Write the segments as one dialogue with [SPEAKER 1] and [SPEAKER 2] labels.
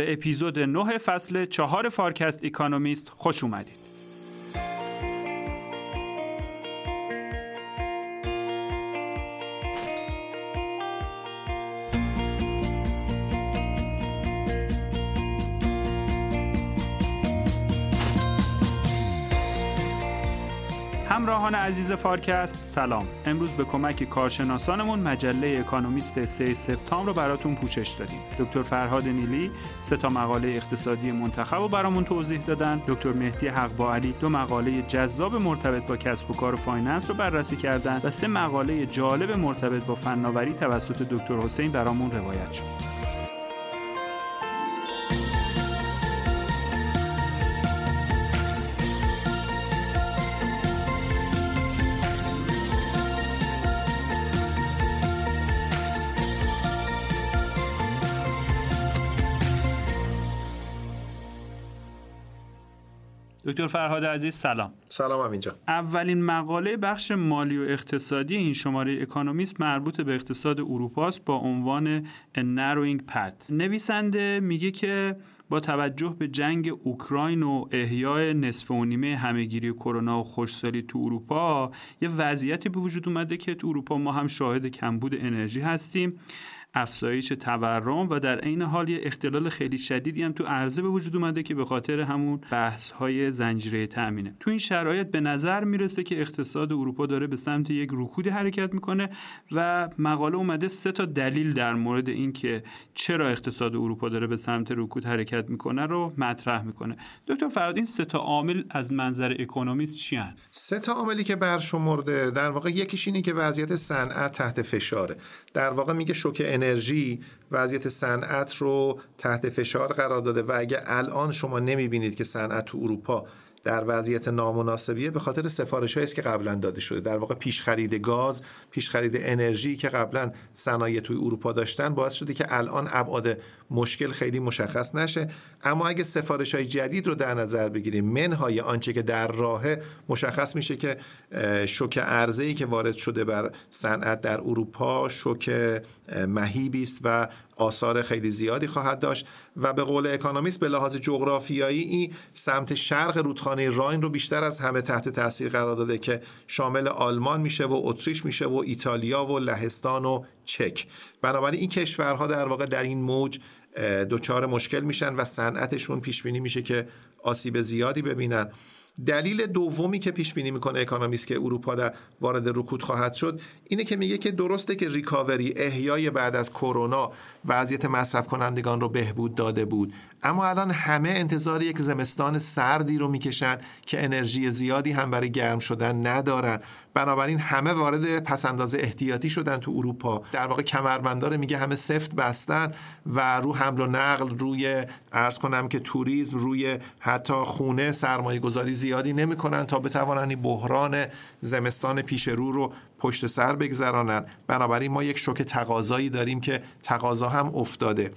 [SPEAKER 1] به اپیزود 9 فصل چهار فارکست اکانومیست خوش اومدید. عزیز فارکست سلام. امروز به کمک کارشناسانمون مجله اکانومیست 3 سپتامبر رو براتون پوشش دادیم. دکتر فرهاد نیلی سه تا مقاله اقتصادی منتخب رو برامون توضیح دادن. دکتر مهدی حق علی دو مقاله جذاب مرتبط با کسب و کار و فایننس رو بررسی کردن و سه مقاله جالب مرتبط با فناوری توسط دکتر حسین برامون روایت شد. دکتر فرهاد عزیز سلام.
[SPEAKER 2] سلام اینجا
[SPEAKER 1] اولین مقاله بخش مالی و اقتصادی این شماره اکانومیست مربوط به اقتصاد اروپاست با عنوان narrowing path نویسنده میگه که با توجه به جنگ اوکراین و احیای نصف و نیمه همهگیری کرونا و خشکسالی تو اروپا یه وضعیتی به وجود اومده که تو اروپا ما هم شاهد کمبود انرژی هستیم. افزایش تورم و در عین حال یه اختلال خیلی شدیدی هم تو عرضه به وجود اومده که به خاطر همون بحث های زنجیره تامینه تو این شرایط به نظر می‌رسه که اقتصاد اروپا داره به سمت یک رکودی حرکت می‌کنه و مقاله اومده سه تا دلیل در مورد اینکه چرا اقتصاد اروپا داره به سمت رکود حرکت می‌کنه رو مطرح می‌کنه. دکتر فراد این سه تا عامل از منظر اکونومیست چی هن؟
[SPEAKER 2] سه تا عاملی که برشمرده در واقع یکیش اینه که وضعیت صنعت تحت فشاره. در واقع میگه شوک انرژی وضعیت صنعت رو تحت فشار قرار داده. و اگه الان شما نمی‌بینید که صنعت تو اروپا در وضعیت نامناسبیه به خاطر سفارش است که قبلا داده شده. در واقع پیش خرید گاز پیش خرید انرژی که قبلا صنایع توی اروپا داشتن باعث شده که الان ابعاد مشکل خیلی مشخص نشه. اما اگه سفارش های جدید رو در نظر بگیریم منهای آنچه که در راهه مشخص میشه که شوک ارزه ای که وارد شده بر صنعت در اروپا شوک مهیبی است و آثار خیلی زیادی خواهد داشت و به قول اکانومیست به لحاظ جغرافیایی این سمت شرق رودخانه راین رو بیشتر از همه تحت تاثیر قرار داده که شامل آلمان میشه و اتریش میشه و ایتالیا و لهستان و چک. بنابراین این کشورها در واقع در این موج دچار مشکل میشن و صنعتشون پیش بینی میشه که آسیب زیادی ببینن. دلیل دومی که پیش بینی می‌کنه اکانومیست که اروپا در وارد رکود خواهد شد اینه که میگه که درسته که ریکاوری احیای بعد از کرونا وضعیت مصرف کنندگان رو بهبود داده بود. اما الان همه انتظار یک زمستان سردی رو می‌کشن که انرژی زیادی هم برای گرم شدن ندارن. بنابراین همه وارد پسنداز احتیاطی شدن تو اروپا. در واقع کمربندار میگه همه سفت بستن و رو حمل و نقل روی ارز کنم که توریسم روی حتی خونه سرمایه گذاری زیادی نمی‌کنن تا بتوانن بحران زمستان پیش رو رو پشت سر بگذرانن. بنابراین ما یک شوک تقاضایی داریم که تقاضا هم افتاده.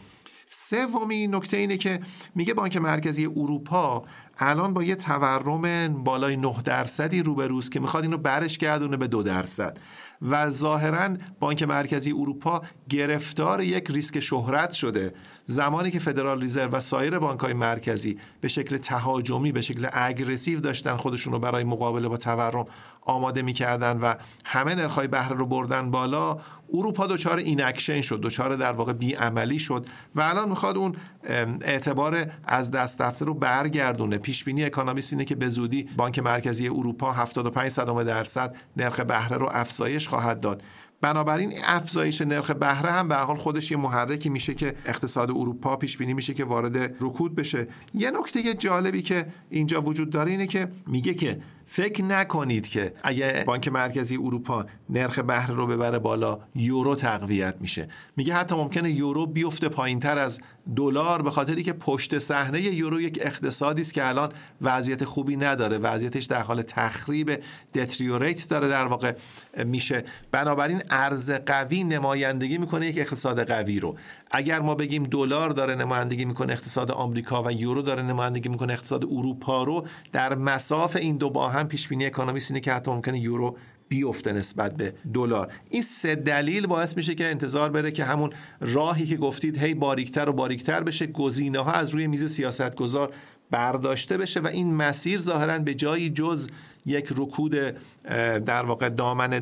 [SPEAKER 2] سومی نکته اینه که میگه بانک مرکزی اروپا الان با یه تورم بالای 9 درصدی روبروست که می‌خواد اینو برش گردونه به دو درصد. و ظاهرا بانک مرکزی اروپا گرفتار یک ریسک شهرت شده. زمانی که Federal Reserve و سایر بانک مرکزی به شکل تهاجمی به شکل aggressive داشتن خودشون رو برای مقابله با تورم آماده می‌کردن و همه نرخ‌های بهره رو بردن بالا اروپا دچار inaction شد دچار در واقع بیعملی شد و الان می‌خواد اون اعتبار از دست رفته رو برگردونه. پیش بینی اکانومیست اینه که به زودی بانک مرکزی اروپا 75 صدم درصد نرخ بهره رو افزایش خواهد داد. بنابراین افزایش نرخ بهره هم به حال خودش یه محرکی میشه که اقتصاد اروپا پیش بینی میشه که وارد رکود بشه. یه نکته جالبی که اینجا وجود داره اینه که میگه که فکر نکنید که اگه بانک مرکزی اروپا نرخ بهره رو ببره بالا یورو تقویت میشه. میگه حتی ممکنه یورو بیفته پایینتر از دلار به خاطری که پشت صحنه یورو یک اقتصادی است که الان وضعیت خوبی نداره. وضعیتش در حال تخریب دتریوریت داره در واقع میشه. بنابراین ارز قوی نمایندگی می‌کنه یک اقتصاد قوی رو. اگر ما بگیم دلار داره نمایندگی می‌کنه اقتصاد آمریکا و یورو داره نمایندگی می‌کنه اقتصاد اروپا رو در مساف این دو با هم پیش بینی اکونومیست اینه که حتی ممکنه یورو بیفته نسبت به دلار. این سه دلیل باعث میشه که انتظار بره که همون راهی که گفتید هی باریکتر و باریکتر بشه گزینه ها از روی میز سیاستگزار برداشته بشه و این مسیر ظاهرا به جایی جز یک رکود در واقع دامنه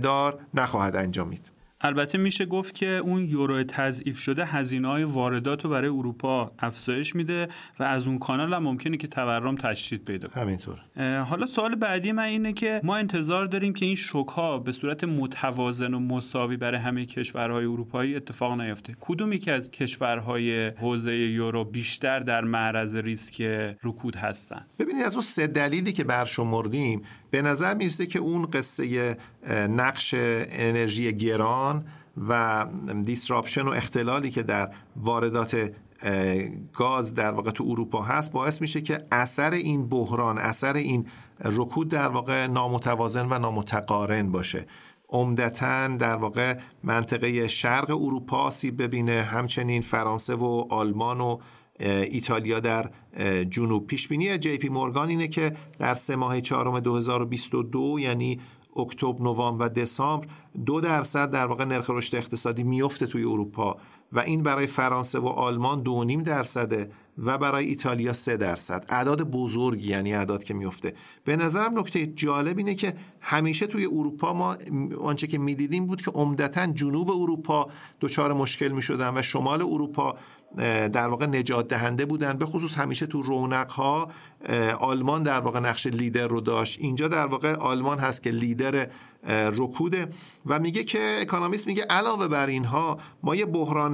[SPEAKER 2] نخواهد انجامید.
[SPEAKER 1] البته میشه گفت که اون یورو تضعیف شده هزینه های واردات رو برای اروپا افزایش میده و از اون کانال هم ممکنه که تورم تشدید پیدا
[SPEAKER 2] کنه. همینطور.
[SPEAKER 1] حالا سوال بعدی من اینه که ما انتظار داریم که این شوک ها به صورت متوازن و مساوی برای همه کشورهای اروپایی اتفاق نیفته. کدوم یکی از کشورهای حوزه یورو بیشتر در معرض ریسک رکود هستن؟
[SPEAKER 2] ببینید از اون سه دلیلی که برشمردیم به نظر می‌رسه که اون قصه نقش انرژی گران و دیسراپشن و اختلالی که در واردات گاز در واقع تو اروپا هست باعث میشه که اثر این بحران اثر این رکود در واقع نامتوازن و نامتقارن باشه. عمدتا در واقع منطقه شرق اروپا آسیب ببینه همچنین فرانسه و آلمان و ایتالیا در جنوب پیش بینی. جی پی مورگان اینه که در سه ماه چهارم 2022 یعنی اکتبر، نوامبر و دسامبر دو درصد در واقع نرخ رشد اقتصادی میفته توی اروپا. و این برای فرانسه و آلمان دو نیم درصده و برای ایتالیا سه درصد. اعداد بزرگی یعنی اعداد که میفته. به نظرم نکته جالب اینه که همیشه توی اروپا ما آنچه که می‌دیدیم بود که عمدتا جنوب اروپا دچار مشکل می‌شدن و شمال اروپا در واقع نجات دهنده بودن به خصوص همیشه تو رونق ها آلمان در واقع نقش لیدر رو داشت. اینجا در واقع آلمان هست که لیدر رکوده و میگه که اکانومیست میگه علاوه بر اینها ما یه بحران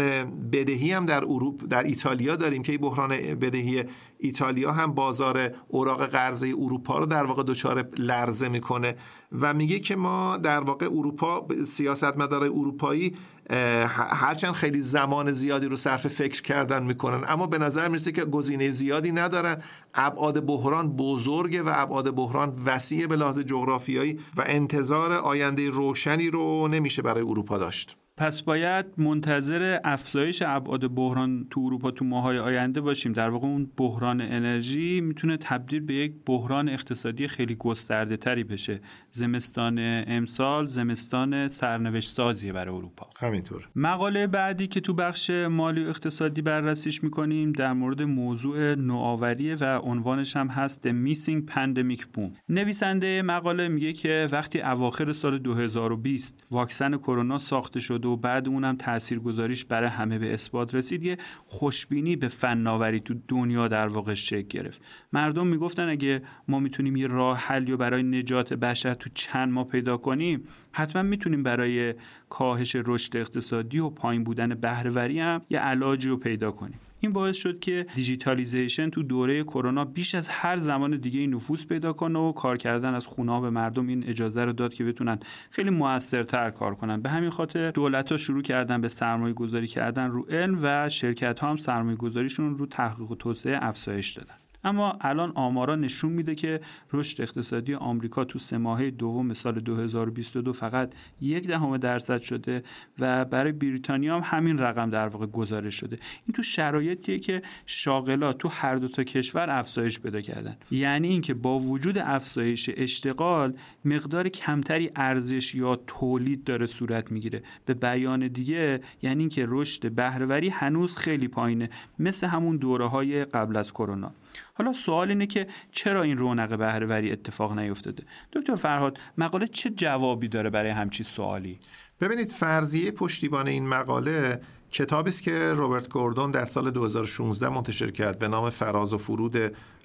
[SPEAKER 2] بدهی هم در اروپا در ایتالیا داریم که این بحران بدهی ایتالیا هم بازار اوراق قرضه اروپا رو در واقع دچار لرزه می‌کنه و میگه که ما در واقع اروپا سیاستمدارای اروپایی هرچند خیلی زمان زیادی رو صرف فکر کردن می‌کنن اما به نظر می‌رسه که گزینه زیادی ندارن. ابعاد بحران بزرگه و ابعاد بحران وسیع به لحاظ جغرافیایی و انتظار آینده روشنی رو نمیشه برای اروپا داشت.
[SPEAKER 1] پس باید منتظر افزایش ابعاد بحران تو اروپا تو ماهای آینده باشیم. در واقع اون بحران انرژی می‌تونه تبدیل به یک بحران اقتصادی خیلی گسترده تری بشه. زمستان امسال زمستان سرنوشت سازیه برای اروپا.
[SPEAKER 2] همینطور.
[SPEAKER 1] مقاله بعدی که تو بخش مالی و اقتصادی بررسیش می‌کنیم در مورد موضوع نوآوری و عنوانش هم هست The Missing Pandemic Boom. نویسنده مقاله میگه که وقتی اواخر سال 2020 واکسن کرونا ساخته شد و بعد اونم تاثیرگذاریش برای همه به اثبات رسید. یه خوشبینی به فناوری تو دنیا در واقع شکل گرفت. مردم می‌گفتن اگه ما می‌تونیم یه راه حلی برای نجات بشر تو چند ماه پیدا کنیم حتما می‌تونیم برای کاهش رشد اقتصادی و پایین بودن بهرهوری هم یه علاجی رو پیدا کنیم. این باعث شد که دیجیتالیزیشن تو دوره کرونا بیش از هر زمان دیگه نفوذ پیدا کنه و کار کردن از خونه به مردم این اجازه رو داد که بتونن خیلی موثرتر کار کنن. به همین خاطر دولت ها شروع کردن به سرمایه گذاری کردن رو علم و شرکت ها هم سرمایه گذاریشون رو تحقیق و توسعه افزایش دادن. اما الان آمارا نشون میده که رشد اقتصادی آمریکا تو سه ماهه دوم سال 2022 فقط یک دهم درصد شده و برای بریتانیا هم همین رقم در واقع گزارش شده. این تو شرایطیه که شاغلات تو هر دو تا کشور افزایش پیدا کردن. یعنی اینکه با وجود افزایش اشتغال مقدار کمتری ارزش یا تولید داره صورت می‌گیره. به بیان دیگه یعنی اینکه رشد بهرهوری هنوز خیلی پایینه مثل همون دوره های قبل از کرونا. حالا سوال اینه که چرا این رونق بهرهوری اتفاق نیفتاده؟ دکتر فرهاد مقاله چه جوابی داره برای همچی سوالی؟
[SPEAKER 2] ببینید فرضیه پشتیبان این مقاله کتابی است که روبرت گوردون در سال 2016 منتشر کرد به نام فراز و فرود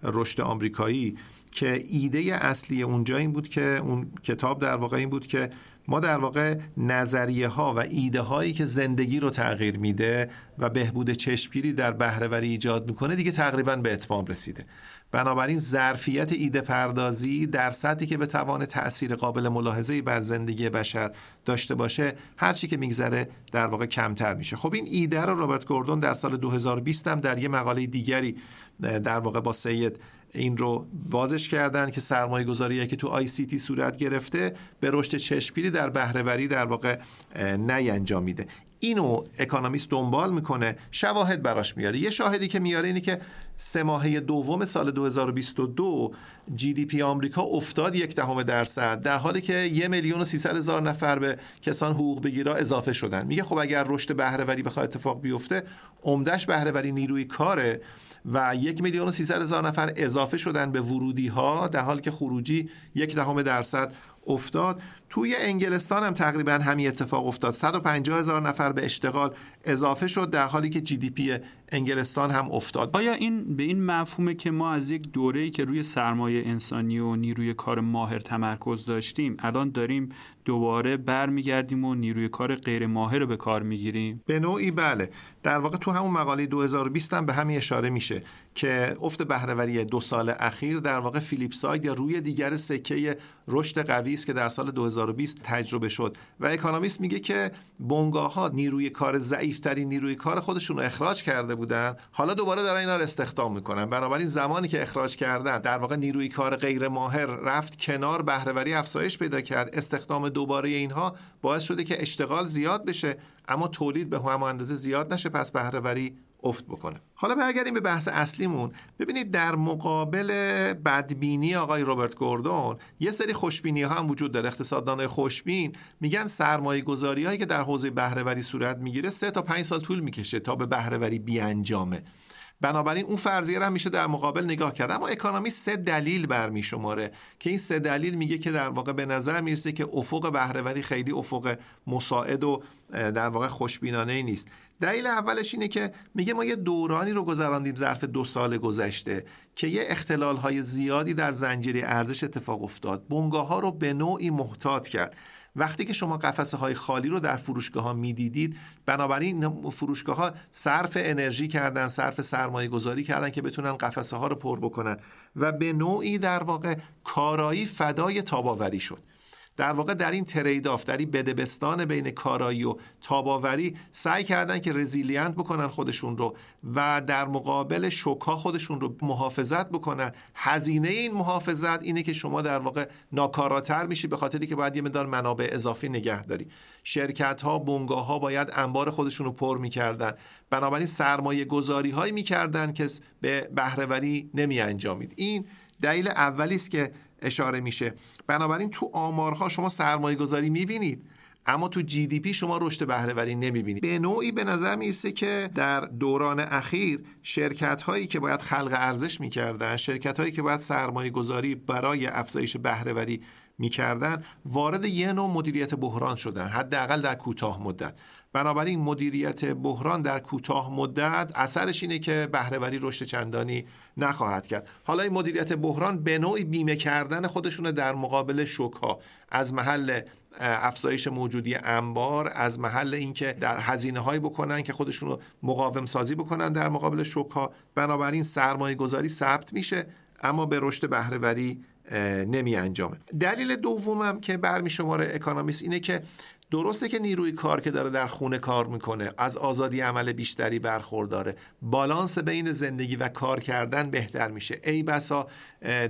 [SPEAKER 2] رشد آمریکایی که ایده اصلی اونجا این بود که اون کتاب در واقع این بود که ما در واقع نظریه ها و ایده هایی که زندگی رو تغییر میده و بهبود چشمگیری در بهرهوری ایجاد می‌کنه دیگه تقریبا به اتمام رسیده. بنابراین ظرفیت ایده پردازی در سطحی که به توان تاثیر قابل ملاحظه‌ای بر زندگی بشر داشته باشه هرچی که میگذره در واقع کمتر میشه. خب این ایده رو رابرت گوردون در سال 2020 هم در یه مقاله دیگری در واقع با سید این رو بازش کردن که سرمایه گذاری که تو آی سی تی صورت گرفته به رشد چشمگیری در بهرهوری در واقع نینجامیده اینو اکانومیست دنبال می‌کنه شواهد براش میاره. یه شاهدی که میاره اینه که سه ماهه دوم سال 2022 جی دی پی آمریکا افتاد یک دهم درصد در حالی که یه میلیون و سیصد هزار نفر به کسان حقوق بگیرا اضافه شدن. میگه خب اگر رشد بهرهوری بخواد اتفاق بیفته عمدهش بهرهوری نیروی کاره. و یک میلیون و سیصد هزار نفر اضافه شدن به ورودی ها در حالی که خروجی یک دهم درصد افتاد. توی انگلستان هم تقریبا همین اتفاق افتاد. 150 هزار نفر به اشتغال اضافه شد در حالی که GDP انگلستان هم افتاد.
[SPEAKER 1] آیا این به این مفهومه که ما از یک دوره‌ای که روی سرمایه انسانی و نیروی کار ماهر تمرکز داشتیم الان داریم دوباره برمیگردیم و نیروی کار غیر ماهر رو به کار می‌گیریم؟
[SPEAKER 2] به نوعی بله. در واقع تو همون مقاله 2020 هم به همین اشاره میشه که افت بهرهوری دو سال اخیر در واقع flip side یا روی دیگر سکه رشد قوی است که در سال 2020 تجربه شد و اکانومیست میگه که بنگاه ها نیروی کار ضعیفترین نیروی کار خودشون رو اخراج کرده بودن. حالا دوباره دارن اینا رو استخدام می‌کنن. بنابراین زمانی که اخراج کردن در واقع نیروی کار غیر ماهر رفت کنار بهرهوری افزایش پیدا کرد. استخدام دوباره اینها باعث شده که اشتغال زیاد بشه اما تولید به همه اندازه زیاد نشه پس بهرهوری افت بکنه. حالا برگردیم به بحث اصلیمون. ببینید در مقابل بدبینی آقای روبرت گوردون یه سری خوشبینی ها هم وجود داره. اقتصاددانای خوشبین میگن سرمایه گذاری هایی که در حوزه بهرهوری صورت می‌گیره سه تا پنج سال طول می‌کشه تا به بهرهوری بیانجامه. بنابراین اون فرضیه رو میشه در مقابل نگاه کرد. اما اکانومی سه دلیل برمی شماره که این سه دلیل میگه که در واقع به نظر می‌رسه که افق بهرهوری خیلی افق مساعد و در واقع خوشبینانه نیست. دلیل اولش اینه که میگه ما یه دورانی رو گذراندیم ظرف دو سال گذشته که یه اختلال های زیادی در زنجیره ارزش اتفاق افتاد. بنگاه ها رو به نوعی محتاط کرد. وقتی که شما قفسه های خالی رو در فروشگاه ها می‌دیدید بنابراین فروشگاه ها صرف انرژی کردن صرف سرمایه گذاری کردن که بتونن قفسه ها رو پر بکنن و به نوعی در واقع کارایی فدای تاباوری شد. در واقع در این ترید آف در این بدبستان بین کارایی و تاباوری سعی کردن که رزیلیانت بکنن خودشون رو و در مقابل شوکا خودشون رو محافظت بکنن. هزینه این محافظت اینه که شما در واقع ناکاراتر میشی به خاطری که باید یه مدار منابع اضافی نگه داری. شرکت ها بنگاه ها باید انبار خودشون رو پر می‌کردن. بنابراین سرمایه گذاری هایی می‌کردن که به بهرهوری نمی انجامید این دلیل اولی است که اشاره میشه. بنابراین تو آمارها شما سرمایه گذاری می‌بینید اما تو جی دی پی شما رشد بهرهوری نمی‌بینید. به نوعی به نظر می‌رسه که در دوران اخیر شرکت هایی که باید خلق ارزش می‌کردن شرکت هایی که باید سرمایه گذاری برای افزایش بهرهوری می‌کردن وارد یه نوع مدیریت بحران شدن حداقل در کوتاه مدت. بنابراین مدیریت بحران در کوتاه مدت اثرش اینه که بهرهوری رشد چندانی نخواهد کرد. حالا این مدیریت بحران به نوعی بیمه کردن خودشون در مقابل شوک ها از محل افزایش موجودی انبار از محل اینکه در هزینه هایی بکنن که خودشون رو مقاوم سازی بکنن در مقابل شوک ها بنابراین سرمایه گذاری ثبت میشه اما به رشد بهرهوری نمی انجامه دلیل دومم که برمی شماره اکانومیست اینه که درسته که نیروی کار که داره در خونه کار می‌کنه از آزادی عمل بیشتری برخورداره. بالانس بین زندگی و کار کردن بهتر میشه. ای بسا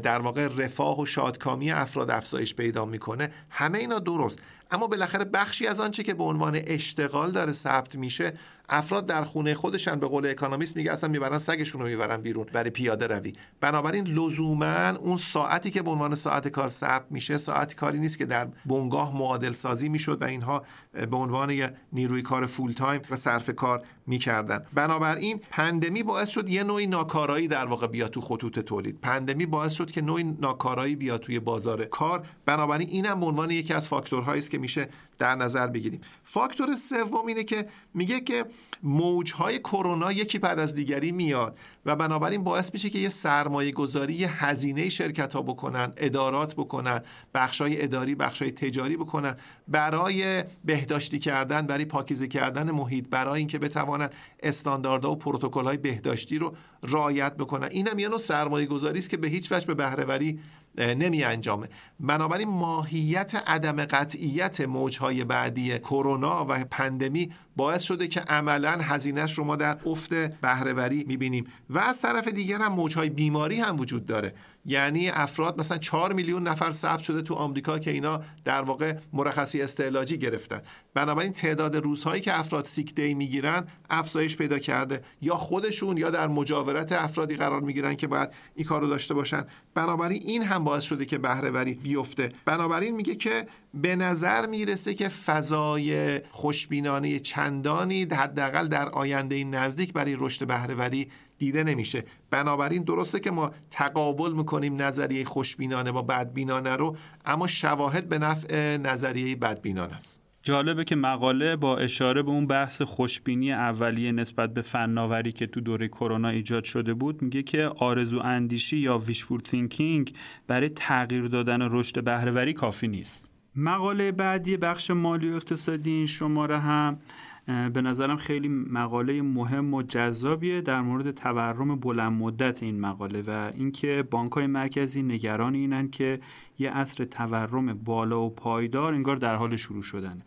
[SPEAKER 2] در واقع رفاه و شادکامی افراد افزایش پیدا می‌کنه. همه اینا درست. اما بالاخره بخشی از آنچه که به عنوان اشتغال داره ثبت میشه افراد در خونه خودشن به قول اکانومیست میگه اصلا می‌برن سگشون رو می‌برن بیرون برای پیاده روی. بنابراین لزوما اون ساعتی که به عنوان ساعت کار ثبت میشه ساعت کاری نیست که در بنگاه معادل سازی می‌شد و اینها به عنوان نیروی کار full time و صرف کار می‌کردن. بنابراین پندمی باعث شد یه نوعی ناکارایی در واقع بیاد تو خطوط تولید. پندمی باعث شد که نوعی ناکارایی بیاد توی بازار کار. بنابراین اینم به عنوان یکی از فاکتورهایی است که میشه در نظر بگیریم. فاکتور سوم اینه که میگه که موجهای کرونا یکی بعد از دیگری میاد و بنابراین باعث میشه که یه سرمایه گذاری یه هزینه شرکت ها بکنن ادارات بکنن بخشای اداری بخشای تجاری بکنن برای بهداشتی کردن برای پاکیزه کردن محیط برای اینکه بتوانن استانداردها و پروتکل های بهداشتی رو رعایت بکنن. اینم یه نوع سرمایه گذاری است که به هیچ وجه به بهرهوری نمی انجامه. بنابراین ماهیت عدم قطعیت موجهای بعدی کرونا و پندمی باعث شده که عملا هزینهش رو ما در افت بهرهوری می‌بینیم. و از طرف دیگر هم موجهای بیماری هم وجود داره. یعنی افراد مثلا 4 میلیون نفر ثبت شده تو آمریکا که اینا در واقع مرخصی استعلاجی گرفتن. بنابراین تعداد روزهایی که افراد سیک دی می‌گیرن افزایش پیدا کرده. یا خودشون یا در مجاورت افرادی قرار می‌گیرن که باید این کارو داشته باشن. بنابراین این هم باعث شده که بهره وری بیفته. بنابراین میگه که به نظر می‌رسه که فضای خوشبینانه چندانی حداقل در آینده نزدیک برای رشد بهرهوری دیده نمیشه. بنابراین درسته که ما تقابل می‌کنیم نظریه خوشبینانه با بدبینانه رو اما شواهد به نفع نظریه بدبینانه است.
[SPEAKER 1] جالبه که مقاله با اشاره به اون بحث خوشبینی اولیه نسبت به فناوری که تو دوره کرونا ایجاد شده بود میگه که آرزو اندیشی یا ویشفول تینکینگ برای تغییر دادن رشد بهرهوری کافی نیست. مقاله بعدی بخش مالی و اقتصادی این شماره هم به نظرم خیلی مقاله مهم و جذابیه در مورد تورم بلند مدت این مقاله و اینکه بانک های مرکزی نگران اینن که یه عصر تورم بالا و پایدار انگار در حال شروع شدنه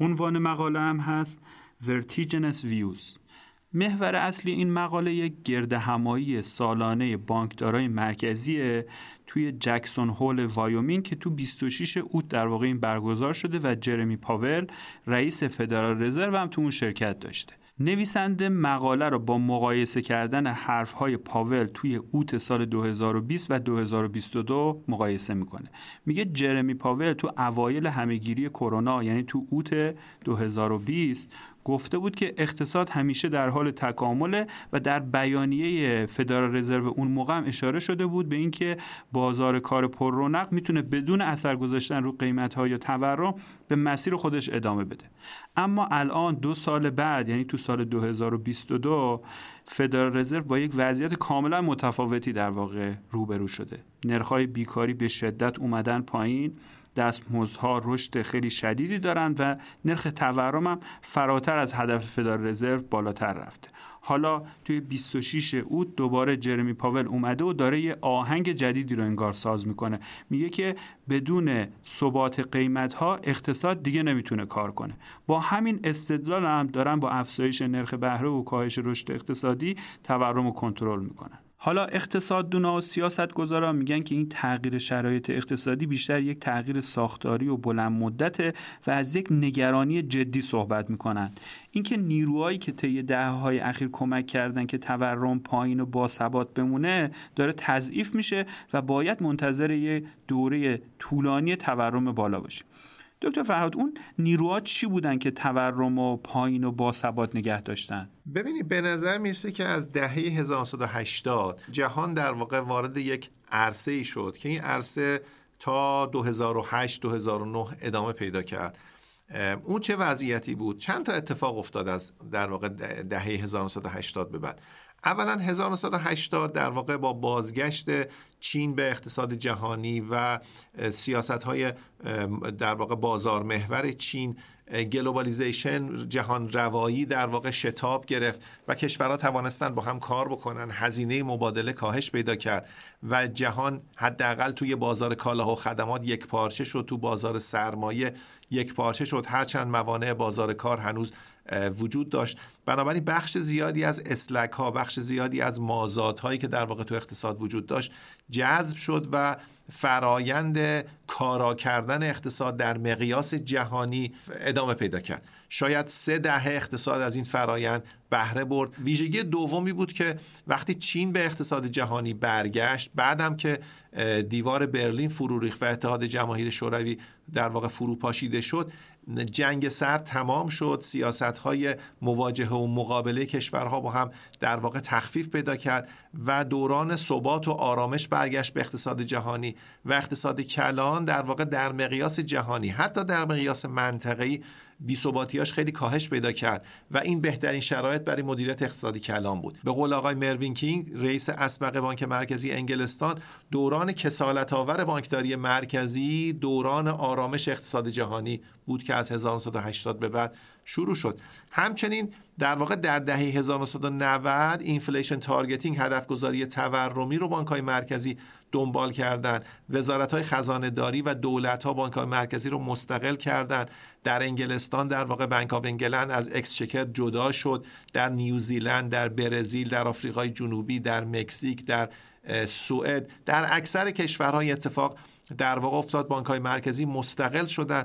[SPEAKER 1] عنوان مقاله هم هست Vertiginous Views. محور اصلی این مقاله یک گرد همایی سالانه بانکدارای مرکزیه توی جکسون هول وایومین که تو 26 اوت در واقع این برگزار شده و جرمی پاول رئیس فدرال رزرو هم تو اون شرکت داشته. نویسنده مقاله رو با مقایسه کردن حرفهای پاول توی اوت سال 2020 و 2022 مقایسه می‌کنه. میگه جرمی پاول تو اوایل همهگیری کرونا یعنی تو اوت 2020 گفته بود که اقتصاد همیشه در حال تکامله و در بیانیه فدرال رزرو اون موقع هم اشاره شده بود به اینکه بازار کار پر رونق می‌تونه بدون اثر گذاشتن رو قیمت یا تورم به مسیر خودش ادامه بده. اما الان دو سال بعد یعنی تو سال 2022 فدرال رزرو با یک وضعیت کاملا متفاوتی در واقع روبرو شده. نرخ‌های بیکاری به شدت اومدن پایین. دستمزدها رشد خیلی شدیدی دارند و نرخ تورم هم فراتر از هدف فدرال رزرو بالاتر رفته حالا توی 26 اوت دوباره جرمی پاول اومده و داره یه آهنگ جدیدی رو انگار ساز می‌کنه. میگه که بدون ثبات قیمت ها اقتصاد دیگه نمی‌تونه کار کنه. با همین استدلال هم دارن با افزایش نرخ بهره و کاهش رشد اقتصادی تورم رو کنترل می‌کنن. حالا اقتصاددونا و سیاستگذاران میگن که این تغییر شرایط اقتصادی بیشتر یک تغییر ساختاری و بلند مدته و از یک نگرانی جدی صحبت می‌کنن. اینکه نیروهایی که طی دهه های اخیر کمک کردن که تورم پایین و با ثبات بمونه داره تضعیف میشه و باید منتظر یه دوره طولانی تورم بالا باشیم دکتر فرهاد اون نیروها چی بودن که تورم و پایین و با ثبات نگه داشتن؟
[SPEAKER 2] ببینید به نظر می‌رسه که از دهه 1980 جهان در واقع وارد یک عرصه ای شد که این عرصه تا 2008 2009 ادامه پیدا کرد. اون چه وضعیتی بود؟ چند تا اتفاق افتاد از در واقع دهه 1980 به بعد؟ اولا 1980 در واقع با بازگشت چین به اقتصاد جهانی و سیاست های در واقع بازار محور چین globalization جهان روایی در واقع شتاب گرفت و کشورها توانستن با هم کار بکنن هزینه مبادله کاهش پیدا کرد و جهان حداقل توی بازار کالاها و خدمات یک پارچه شد تو بازار سرمایه یک پارچه شد. هرچند موانع بازار کار هنوز وجود داشت. بنابراین بخش زیادی از اسلک ها بخش زیادی از مازاد هایی که در واقع تو اقتصاد وجود داشت جذب شد و فرایند کارا کردن اقتصاد در مقیاس جهانی ادامه پیدا کرد. شاید سه دهه اقتصاد از این فرایند بهره برد. ویژگی دومی بود که وقتی چین به اقتصاد جهانی برگشت بعدم که دیوار برلین فرو ریخت و اتحاد جماهیر شوروی در واقع فروپاشیده شد جنگ سرد تمام شد سیاست های مواجهه و مقابله کشورها با هم در واقع تخفیف پیدا کرد و دوران ثبات و آرامش برگشت به اقتصاد جهانی و اقتصاد کلان در واقع در مقیاس جهانی. حتی در مقیاس منطقه‌ای بی‌ثباتیاش خیلی کاهش پیدا کرد و این بهترین شرایط برای مدیریت اقتصادی کلان بود. به قول آقای مروین کینگ رئیس اسبق بانک مرکزی انگلستان دوران کسالت آور بانکداری مرکزی دوران آرامش اقتصاد جهانی بود که از 1980 به بعد شروع شد. همچنین در واقع در دهه 1990 inflation targeting هدف گذاری تورمی رو بانک های مرکزی دنبال کردن وزارت های خزانه داری و دولت ها بانک مرکزی رو مستقل کردن در انگلستان در واقع Bank of England از Exchequer جدا شد در نیوزیلند در برزیل در آفریقای جنوبی در مکزیک در سوئد. در اکثر کشورهای اتفاق در واقع افتاد بانک های مرکزی مستقل شدن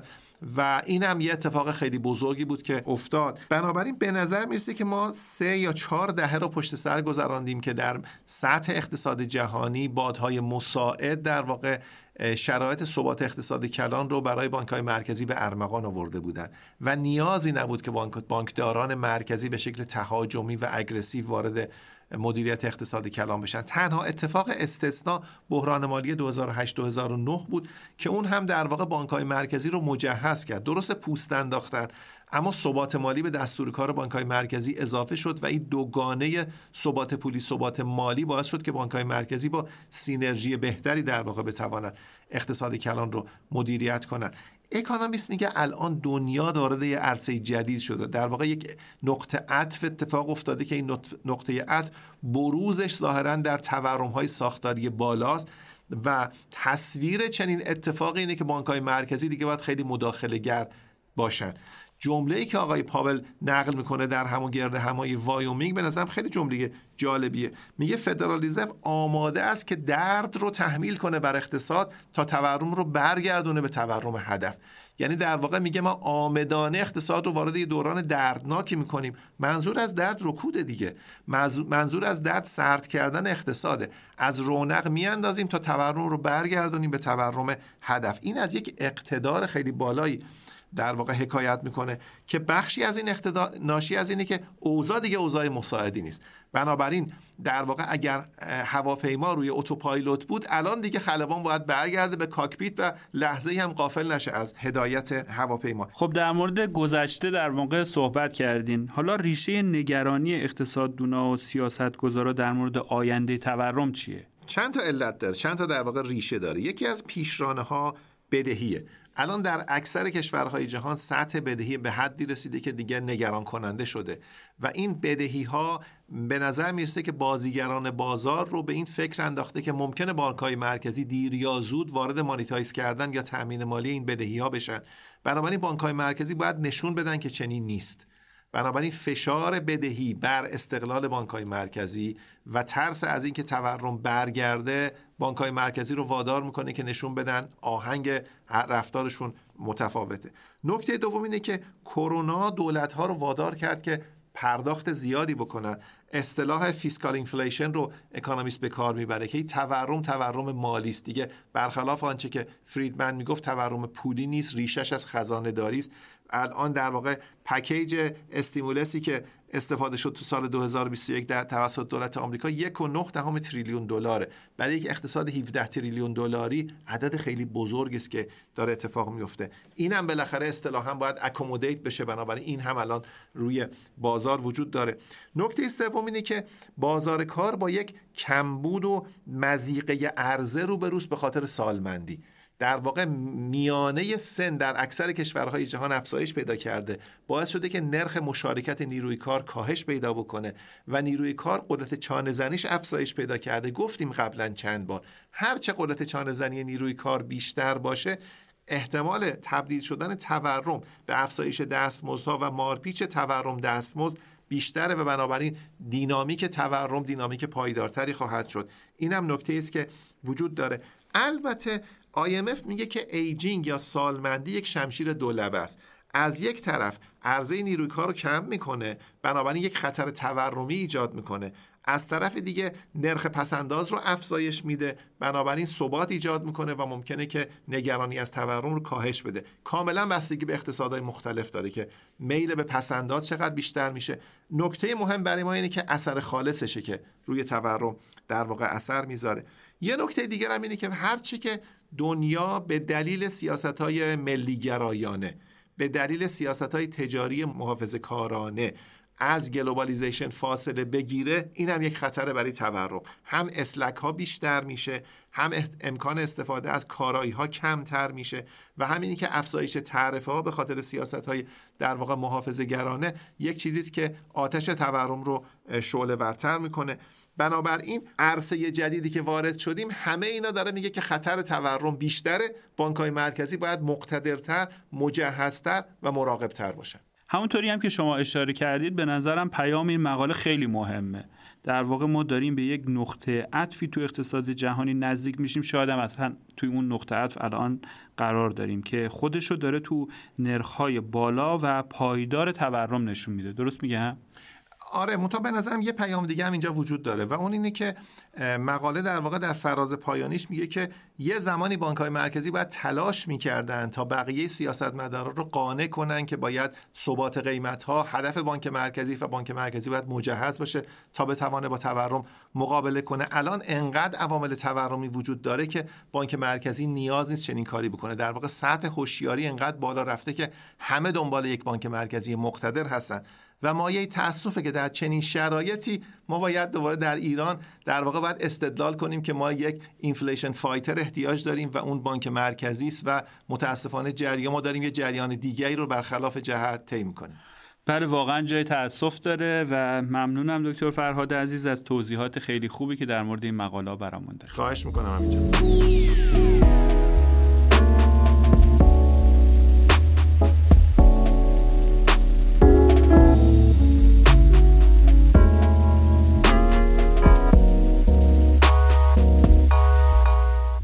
[SPEAKER 2] و این هم یه اتفاق خیلی بزرگی بود که افتاد. بنابراین به نظر می‌رسه که ما سه یا چهار دهه رو پشت سر گذراندیم که در سطح اقتصاد جهانی بادهای مساعد در واقع شرایط ثبات اقتصاد کلان رو برای بانک های مرکزی به ارمغان آورده بودن و نیازی نبود که بانک بانکداران مرکزی به شکل تهاجمی و اگریسیو وارد مدیریت اقتصاد کلان بشن. تنها اتفاق استثنا بحران مالی 2008 2009 بود که اون هم در واقع بانک های مرکزی رو مجهز کرد. درست پوست انداختن اما ثبات مالی به دستور کار بانک های مرکزی اضافه شد و این دوگانه ثبات پولی ثبات مالی باعث شد که بانک های مرکزی با سینرژی بهتری در واقع بتوانند اقتصاد کلان رو مدیریت کنند. اکانومیست میگه الان دنیا وارد یه عرصه جدید شده. در واقع یک نقطه عطف اتفاق افتاده که این نقطه عطف بروزش ظاهرا در تورم های ساختاری بالاست و تصویر چنین اتفاقی اینه که بانک های مرکزی دیگه باید خیلی مداخله گر باشن. جمله ای که آقای پاول نقل می‌کنه در همون گردهمایی وایومینگ به نظرم خیلی جمله جالبیه. میگه فدرال آماده است که درد رو تحمیل کنه بر اقتصاد تا تورم رو برگردونه به تورم هدف. یعنی در واقع میگه ما آمدانه اقتصاد رو وارد یه دوران دردناکی می‌کنیم. منظور از درد رکود دیگه. منظور از درد سرد کردن اقتصاده. از رونق میاندازیم تا تورم رو برگردونیم به تورم هدف. این از یک اقتدار خیلی بالایی. در واقع حکایت می‌کنه که بخشی از این اقتدا ناشی از اینه که اوضاع دیگه اوضاع مساعدی نیست. بنابراین در واقع اگر هواپیما روی اتوپایلوت بود الان دیگه خلبان باید برگرده به کاکپیت و لحظه هم قافل نشه از هدایت هواپیما.
[SPEAKER 1] خب در مورد گذشته در واقع صحبت کردین. حالا ریشه نگرانی اقتصاددونا و سیاستگزارا در مورد آینده تورم چیه؟
[SPEAKER 2] چند تا علت داره چند تا در واقع ریشه داره. یکی از پیشرانه ها بدهیه. الان در اکثر کشورهای جهان سطح بدهی به حدی رسیده که دیگه نگران کننده شده و این بدهی ها به نظر می‌رسه که بازیگران بازار رو به این فکر انداخته که ممکنه بانک های مرکزی دیر یا زود وارد مانیتایز کردن یا تامین مالی این بدهی ها بشن. بنابراین بانک های مرکزی باید نشون بدن که چنین نیست. بنابراین فشار بدهی بر استقلال بانک های مرکزی و ترس از اینکه تورم برگرده بانک های مرکزی رو وادار می‌کنه که نشون بدن آهنگ رفتارشون متفاوته. نکته دوم اینه که کرونا دولت ها رو وادار کرد که پرداخت زیادی بکنن. اصطلاح fiscal inflation رو اکانومیست به کار می‌بره که تورم تورم مالی است. دیگه برخلاف آنچه که فریدمن می‌گفت تورم پولی نیست ریشش از خزانه داری است. الان در واقع package stimulus ی که استفاده شد تو سال 2021 در توسط دولت آمریکا یک و دهم تریلیون دلاره. برای یک اقتصاد 17 تریلیون دلاری عدد خیلی بزرگی است که داره اتفاق میفته. این هم بالاخره اصطلاحا باید اکومودیت بشه بنابراین این هم الان روی بازار وجود داره. نکته سوم اینه که بازار کار با یک کمبود و مزیقه عرضه رو به روز به خاطر سالمندی. در واقع میانه سن در اکثر کشورهای جهان افزایش پیدا کرده. باعث شده که نرخ مشارکت نیروی کار کاهش پیدا بکنه و نیروی کار قدرت چانه زنیش افزایش پیدا کرده. گفتیم قبلا چند بار. هرچه قدرت چانه زنی نیروی کار بیشتر باشه احتمال تبدیل شدن تورم به افزایش دستمزدها و مارپیچ تورم دستمزد بیشتره و بنابراین دینامیک تورم دینامیک پایدارتری خواهد شد. این هم نکته است که وجود داره. البته IMF میگه که ایجینگ یا سالمندی یک شمشیر دولبه است. از یک طرف عرضه نیروی کار رو کم می‌کنه بنابراین یک خطر تورمی ایجاد می‌کنه. از طرف دیگه نرخ پسنداز رو افزایش میده بنابراین ثبات ایجاد می‌کنه و ممکنه که نگرانی از تورم رو کاهش بده. کاملا بستگی به اقتصادهای مختلف داره که میل به پسنداز چقدر بیشتر میشه. نکته مهم برای ما اینه که اثر خالصشه که روی تورم در واقع اثر می‌ذاره. یه نکته دیگر هم اینه که هرچی که دنیا به دلیل سیاست های ملیگرایانه به دلیل سیاست های تجاری محافظ کارانه از globalization فاصله بگیره این هم یک خطر برای تورم. هم slack ها بیشتر میشه هم امکان استفاده از کارایی ها کمتر میشه و همینی که افزایش تعرفه ها به خاطر سیاست های در واقع محافظه کارانه یک چیزی که آتش تورم رو شعله ورتر می‌کنه. بنابراین عرصه جدیدی که وارد شدیم همه اینا داره میگه که خطر تورم بیشتره. بانکهای مرکزی باید مقتدرتر مجهزتر و مراقبتر باشن.
[SPEAKER 1] همونطوری هم که شما اشاره کردید به نظرم پیام این مقاله خیلی مهمه. در واقع ما داریم به یک نقطه عطفی تو اقتصاد جهانی نزدیک میشیم. شاید هم اصلا توی اون نقطه عطف الان قرار داریم که خودشو داره تو نرخهای بالا و پایدار تورم نشون میده. درست میگم؟
[SPEAKER 2] آره منتها به نظرم یه پیام دیگه هم اینجا وجود داره و اون اینه که مقاله در واقع در فراز پایانیش میگه که یه زمانی بانک های مرکزی باید تلاش می‌کردن تا بقیه سیاستمدارا رو قانع کنن که باید ثبات قیمت ها هدف بانک مرکزی و بانک مرکزی باید مجهز باشه تا بتوانه با تورم مقابله کنه. الان انقدر عوامل تورمی وجود داره که بانک مرکزی نیاز نیست چنین کاری بکنه. در واقع سطح هوشیاری انقدر بالا رفته که همه دنبال یک بانک مرکزی مقتدر هستن. و مایه تاسفه که در چنین شرایطی ما باید دوباره در ایران در واقع باید استدلال کنیم که ما یک inflation fighter احتیاج داریم و اون بانک مرکزی است و متاسفانه جریان ما داریم یه جریان دیگری رو برخلاف جهت طی می‌کنیم.
[SPEAKER 1] بله واقعا جای تاسف داره و ممنونم دکتر فرهاد عزیز از توضیحات خیلی خوبی که در مورد این مقاله برامون دارید
[SPEAKER 2] خواهش می‌کنم همینجا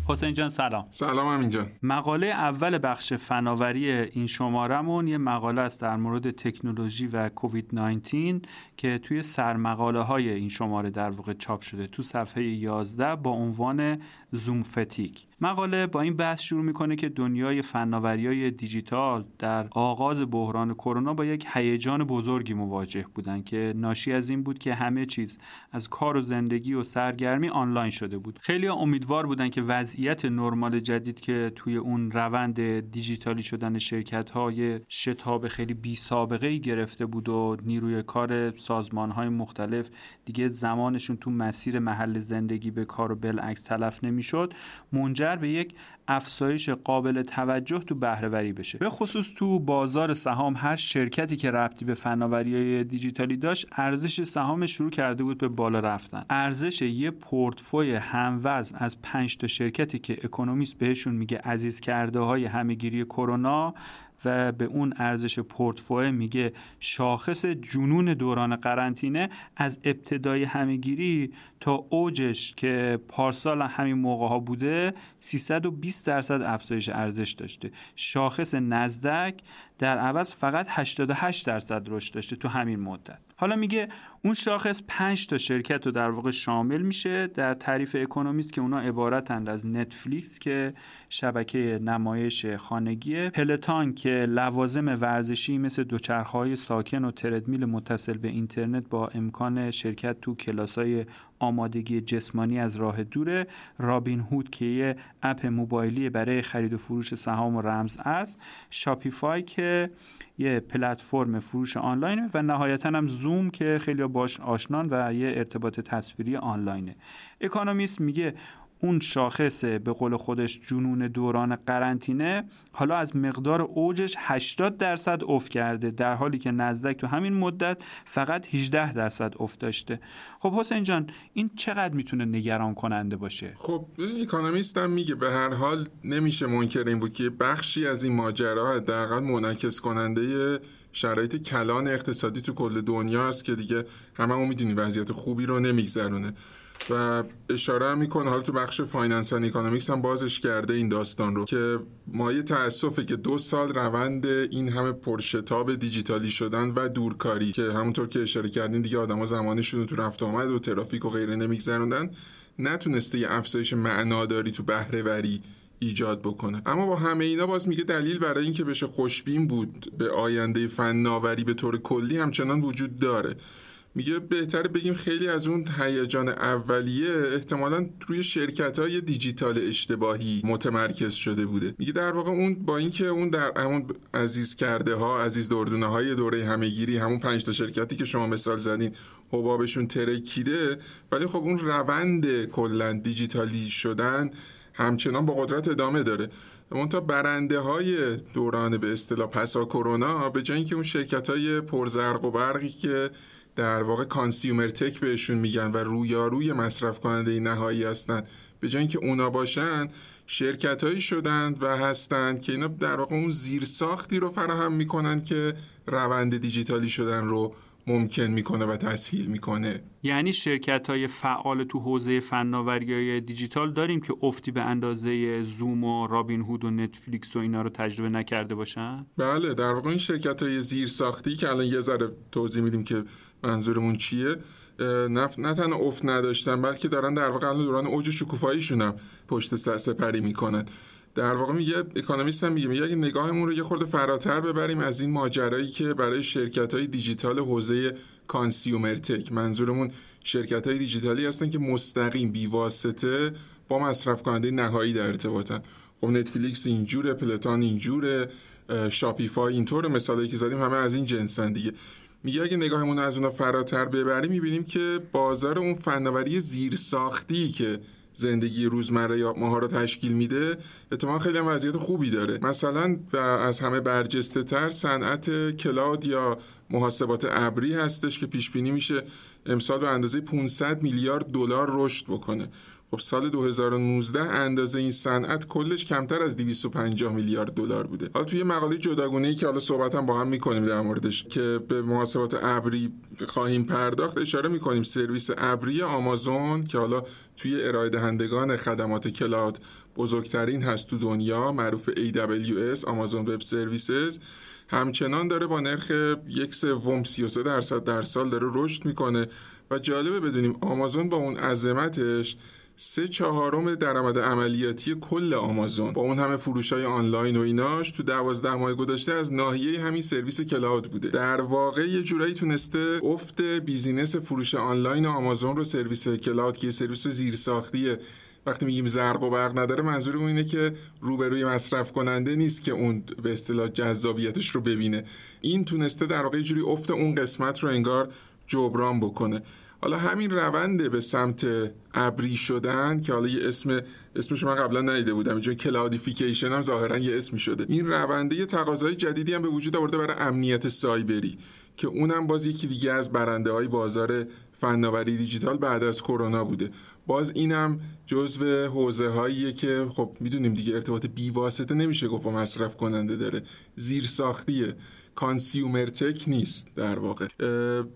[SPEAKER 1] حسین جان سلام.
[SPEAKER 3] سلام اینجا
[SPEAKER 1] مقاله اول بخش فناوری این شمارمون یه مقاله است در مورد تکنولوژی و کووید 19 که توی سرمقاله های این شماره در واقع چاپ شده. تو صفحه 11 با عنوان زوم فتیک مقاله با این بحث شروع می‌کنه که دنیای فناوری های دیجیتال در آغاز بحران کرونا با یک هیجان بزرگی مواجه بودن که ناشی از این بود که همه چیز از کار و زندگی و سرگرمی آنلاین شده بود. خیلی امیدوار بودن که وضعیت نرمال جدید که توی اون روند دیجیتالی شدن شرکت های شتاب خیلی بی سابقه ای گرفته بود و نیروی کار سازمان های مختلف دیگه زمانشون تو مسیر محل زندگی به کار و بالعکس تلف نمی‌شد منجر به یک افزایش قابل توجه تو بهرهوری بشه. به خصوص تو بازار سهام هر شرکتی که ربطی به فناوری دیجیتالی داشت ارزش سهام شروع کرده بود به بالا رفتن. ارزش یه پورتفوی هموزن از 5 تا شرکتی که اکونومیست بهشون میگه عزیز کرده های همهگیری کرونا و به اون ارزش پورتفوی میگه شاخص جنون دوران قرنطینه از ابتدای همهگیری تا اوجش که پارسال همین موقع ها بوده 320 درصد افزایش ارزش داشته. شاخص نزدک در عوض فقط 88 درصد رشد داشته تو همین مدت. حالا میگه اون شاخص 5 تا شرکت رو در واقع شامل میشه در تعریف اکونومیست که اونا عبارتند از نتفلیکس که شبکه نمایش خانگی پلتان که لوازم ورزشی مثل دوچرخهای ساکن و تردمیل متصل به اینترنت با امکان شرکت تو کلاسای آمادگی جسمانی از راه دوره رابین هود که یه اپ موبایلی برای خرید و فروش سهام و رمز است شاپیفای که یه پلتفرم فروش آنلاینه و نهایتا هم زوم که خیلی باش آشنان و یه ارتباط تصویری آنلاینه. اکانومیست میگه اون شاخص به قول خودش جنون دوران قرنطینه حالا از مقدار اوجش 80 درصد افت کرده در حالی که نزدک تو همین مدت فقط 18 درصد افت داشته. خب حسین جان این چقدر می‌تونه نگران کننده باشه؟
[SPEAKER 3] خب اکونومیست هم میگه به هر حال نمیشه منکر این بود که بخشی از این ماجرا حداقل منعکس کننده شرایط کلان اقتصادی تو کل دنیا است که دیگه همه می‌دونی وضعیت خوبی رو نمیگذرونه. و اشاره می‌کنه حالا تو بخش finance and economics هم بازش کرده این داستان رو که مایه تاسفه که دو سال روند این همه پرشتاب دیجیتالی شدن و دورکاری که همونطور که اشاره کردین دیگه آدما زمانشون رو تو رفت آمد و ترافیک و غیره نمیگذروندن نتونسته یه افزایش معناداری تو بهره وری ایجاد بکنه. اما با همه اینا باز میگه دلیل برای اینکه بشه خوشبین بود به آینده فناوری به طور کلی همچنان وجود داره. میگه بهتره بگیم خیلی از اون هیجان اولیه احتمالا روی شرکت های دیجیتال اشتباهی متمرکز شده بوده. میگه در واقع اون با اینکه اون در همون عزیز کرده ها عزیز دردونه های دوره همهگیری همون پنج تا شرکتی که شما مثال زدین حبابشون ترکیده ولی خب اون روند کلا دیجیتالی شدن همچنان با قدرت ادامه داره. تا برنده های دوران به اصطلاح پسا کرونا به جای اینکه اون شرکت های پرزرق و برقی که در واقع consumer tech بهشون میگن و رویاروی مصرف کننده نهایی هستن. به جای اینکه اونا باشن شرکت هایی شدند و هستند که اینا در واقع اون زیرساختی رو فراهم می‌کنن که روند دیجیتالی شدن رو ممکن می‌کنه و تسهیل می‌کنه.
[SPEAKER 1] یعنی شرکت های فعال تو حوزه فناوری های دیجیتال داریم که افتی به اندازه زوم و رابین هود و نتفلیکس و اینا رو تجربه نکرده باشن؟
[SPEAKER 3] بله در واقع این شرکت های زیر ساختی که الان یه ذره توضیح میدیم که منظورمون چیه؟ نه, نه تنها افت نداشتن بلکه دارن در واقع دوران اوج شکوفاییشون هم پشت سر سپری می‌کنن. در واقع میگه اکانومیست هم میگه میگه اگه نگاهمون رو یه خورده فراتر ببریم از این ماجرایی که برای شرکت های دیجیتال حوزه consumer tech منظورمون شرکت های دیجیتالی هستن که مستقیم بیواسطه با مصرف کننده نهایی در ارتباطن. خب نتفلیکس اینجوره پلتان اینجوره شاپیفای اینطور مثالی که زدیم همه از این جنسن دیگه. میگه اگه نگاهمون از اونا فراتر ببریم می‌بینیم که بازار اون فناوری زیرساختی که زندگی روزمره یا ماها رو تشکیل میده اتفاقا خیلی هم وضعیت خوبی داره. مثلا و از همه برجسته تر صنعت cloud یا محاسبات ابری هستش که پیش بینی میشه امسال به اندازه 500 میلیارد دلار رشد بکنه. خب سال 2019 اندازه این صنعت کلش کمتر از 250 میلیارد دلار بوده. حالا توی مقاله جداگونه ای که حالا صحبت هم با هم می‌کنیم در موردش که به محاسبات ابری خواهیم پرداخت اشاره می‌کنیم سرویس ابری آمازون که حالا توی ارائه دهندگان خدمات کلاد بزرگترین هست تو دنیا معروف به AWS آمازون وب سرویسز. همچنان داره با نرخ یک سوم 33 درصد در سال داره رشد می‌کنه و جالبه بدونیم آمازون با اون عظمتش سه چهارم درآمد عملیاتی کل آمازون. با اون همه فروش های آنلاین و ایناش تو دوازده ماه گذشته از ناحیه همین سرویس cloud بوده. در واقع یه جورایی تونسته افت business فروش آنلاین آمازون رو سرویس cloud که سرویس زیرساختیه وقتی میگیم زرق و برق نداره منظورمون اینه که روبروی مصرف کننده نیست که اون به اصطلاح جذابیتش رو ببینه. این تونسته در واقع جوری افت اون قسمت رو انگار جبران بکنه. حالا همین روند به سمت ابری شدن که حالا یه اسم اسمش من قبلا ندیده بودم اینجا کلاودیفیکیشن هم ظاهرا یه اسمی شده. این رونده یه تقاضای جدیدی هم به وجود آورده برای امنیت سایبری که اونم باز یکی دیگه از برنده های بازار فناوری دیجیتال بعد از کرونا بوده. باز اینم جزو حوزه هاییه که خب می‌دونیم دیگه ارتباط بیواسطه نمیشه گفت با مصرف کننده داره. زیر ساختیه consumer tech نیست در واقع.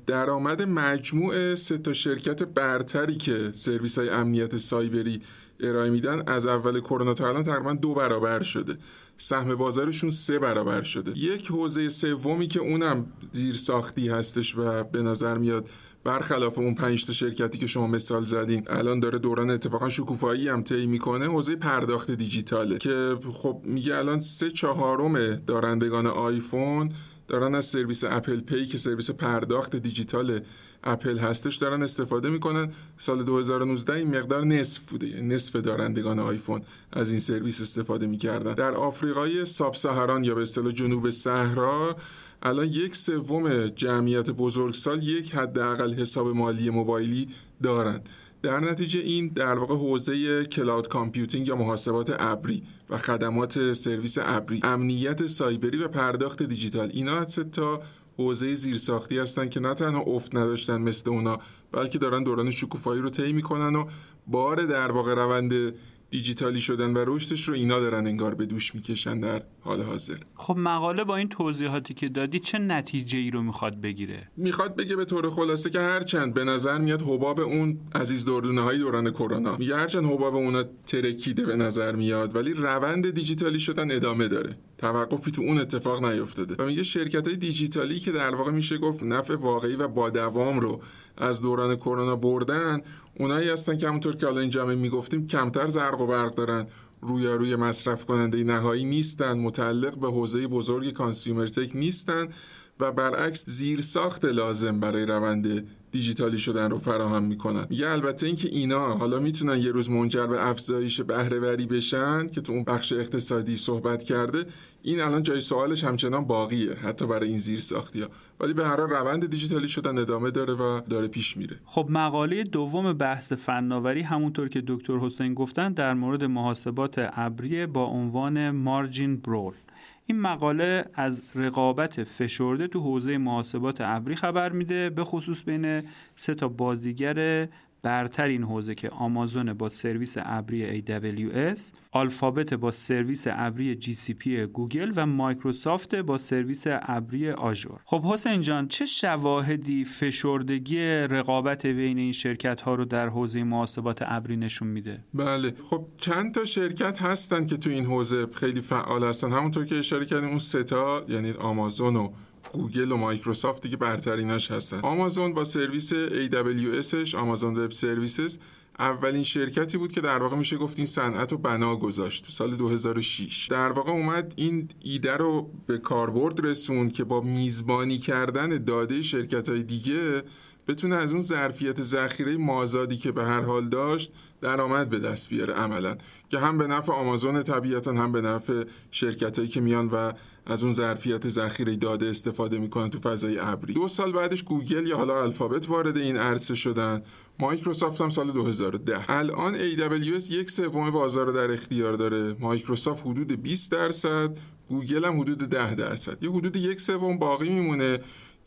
[SPEAKER 3] درآمد مجموع سه تا شرکت برتری که سرویس های امنیت سایبری ارائه میدن از اول کرونا تا الان تقریبا دو برابر شده. سهم بازارشون سه برابر شده. یک حوزه سومی که اونم زیر ساختی هستش و به نظر میاد برخلاف اون پنج تا شرکتی که شما مثال زدین الان داره دوران اتفاقا شکوفایی هم طی می‌کنه حوزه پرداخت دیجیتاله که خب میگه الان سه چهارم دارندگان آیفون دارن از سرویس Apple Pay که سرویس پرداخت دیجیتال اپل هستش دارن استفاده می‌کنن. سال 2019 این مقدار نصف بوده یعنی نصف دارندگان آیفون از این سرویس استفاده می‌کردن. در آفریقای sub-Saharan یا به اصطلاح جنوب صحرا الان یک سوم جمعیت بزرگسال یک حداقل حساب مالی موبایلی دارند در نتیجه این در واقع حوزه cloud computing یا محاسبات ابری و خدمات سرویس ابری امنیت سایبری و پرداخت دیجیتال اینا تا حوزه زیرساختی هستن که نه تنها افت نداشتن مثل اونا بلکه دارن دوران شکوفایی رو طی می‌کنن و بار در واقع روند دیجیتالی شدن و رشدش رو اینا دارن انگار به دوش می‌کشن در حال حاضر.
[SPEAKER 1] خب مقاله با این توضیحاتی که دادی چه نتیجه ای رو می‌خواد بگیره؟
[SPEAKER 3] می‌خواد بگه به طور خلاصه که هرچند به نظر میاد حباب اون عزیز دردونه های دوران کرونا. میگه هرچند حباب اونا ترکیده به نظر میاد ولی روند دیجیتالی شدن ادامه داره. توقفی تو اون اتفاق نیفتاده. و میگه شرکت های دیجیتالی که در واقع میشه گفت نفع واقعی و با دوام رو از دوران کرونا بردن اونایی هستن که همونطور که حالا این جمعه می‌گفتیم کمتر زرق و برق دارن روی روی مصرف کننده نهایی نیستن متعلق به حوزه بزرگ کانسیومر تک نیستن و برعکس زیر ساخت لازم برای روند دیجیتالی شدن رو فراهم می‌کنن. میگه البته اینکه اینا حالا می‌تونن یه روز منجر به افزایش بهرهوری بشن که تو اون بخش اقتصادی صحبت کرده این الان جای سوالش همچنان باقیه حتی برای این زیر ساختی ولی به هر حال روند دیجیتالی شدن ادامه داره و داره پیش میره.
[SPEAKER 1] خب مقاله دوم بحث فناوری همونطور که دکتر حسین گفتن در مورد محاسبات ابری با عنوان margin brawl این مقاله از رقابت فشرده تو حوزه محاسبات ابری خبر میده به خصوص بین سه تا بازیگر برتر این حوزه که آمازون با سرویس ابری AWS، آلفابت با سرویس ابری GCP گوگل و مایکروسافت با سرویس ابری Azure. خب حسین جان چه شواهدی فشردگی رقابت بین این شرکت ها رو در حوزه محاسبات ابری نشون میده؟
[SPEAKER 3] بله خب چند تا شرکت هستن که تو این حوزه خیلی فعال هستن همونطور که اشاره کردیم اون سه یعنی آمازون و گوگل و مایکروسافت دیگه برتریناش هستن آمازون با سرویس AWSش Amazon Web Services اولین شرکتی بود که در واقع میشه گفت این صنعت رو بنا گذاشت تو سال 2006 در واقع اومد این ایده رو به کاربرد رسوند که با میزبانی کردن داده شرکت های دیگه بتونه از اون ظرفیت ذخیره مازادی که به هر حال داشت درآمد به دست بیاره عملا. که هم به نفع آمازون طبیعتا هم به نفع شرکتایی که میان و از اون ظرفیت ذخیره داده استفاده می‌کنن تو فضای ابری. دو سال بعدش گوگل یا حالا آلفابت وارد این عرصه شدن. مایکروسافت هم سال 2010 الان AWS یک سوم بازار رو در اختیار داره. مایکروسافت حدود 20 درصد گوگل هم حدود 10 درصد. یه حدود یک سوم باقی میمونه.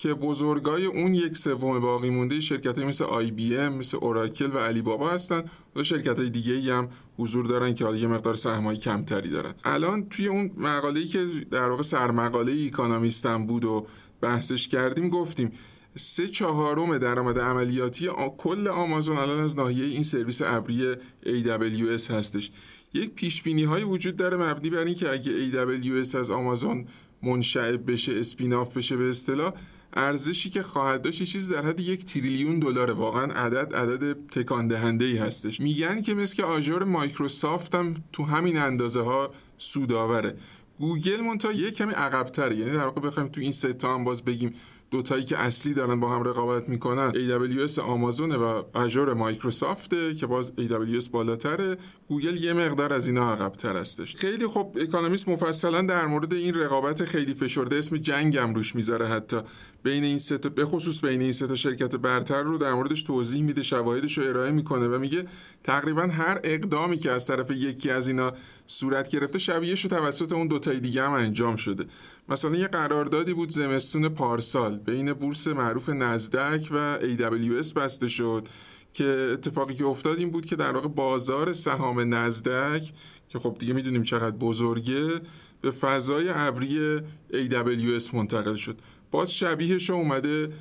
[SPEAKER 3] که بزرگای اون یک سوم باقی مونده شرکت های مثل آی بی ام مثل اوراکل و علی بابا هستن. و شرکت های دیگه ای هم حضور دارن که یه مقدار سهمای کمتری دارن. الان توی اون مقاله که در واقع سرمقاله ایکانومیستم بود و بحثش کردیم گفتیم سه چهارم درآمد عملیاتی کل آمازون الان از ناحیه این سرویس ابری AWS هستش. یک پیش بینی های وجود داره مبنی بر اینکه اگه AWS از آمازون منشعب بشه spin-off بشه به اصطلاح ارزشی که خواهد داشت یه چیز در حد یک تریلیون دلار. واقعا عدد عدد تکان دهنده ای هستش. میگن که مثل که Azure مایکروسافت هم تو همین اندازه ها سودآوره. گوگل منتها یه کمی عقب‌تره. یعنی در واقع بخوایم تو این سه تا هم باز بگیم دوتایی که اصلی دارن با هم رقابت می‌کنن AWS آمازون و Azure مایکروسافته که باز AWS بالاتره. گوگل یه مقدار از اینا عقبتر هستش. خیلی خب اکانومیست مفصلا در مورد این رقابت خیلی فشرده اسم جنگ هم روش می‌ذاره حتی. بین این سه به خصوص بین این سه شرکت برتر رو در موردش توضیح میده شواهدش رو ارائه می‌کنه و میگه تقریبا هر اقدامی که از طرف یکی از اینا صورت گرفته شبیهش توسط اون دوتای دیگه هم انجام شده. مثلا یه قراردادی بود زمستون پارسال بین بورس معروف نزدک و AWS بسته شد. که اتفاقی که افتاد این بود که در واقع بازار سهام نزدک که خب دیگه می‌دونیم چقدر بزرگه به فضای ابری AWS منتقل شد. باز شبیهش اومده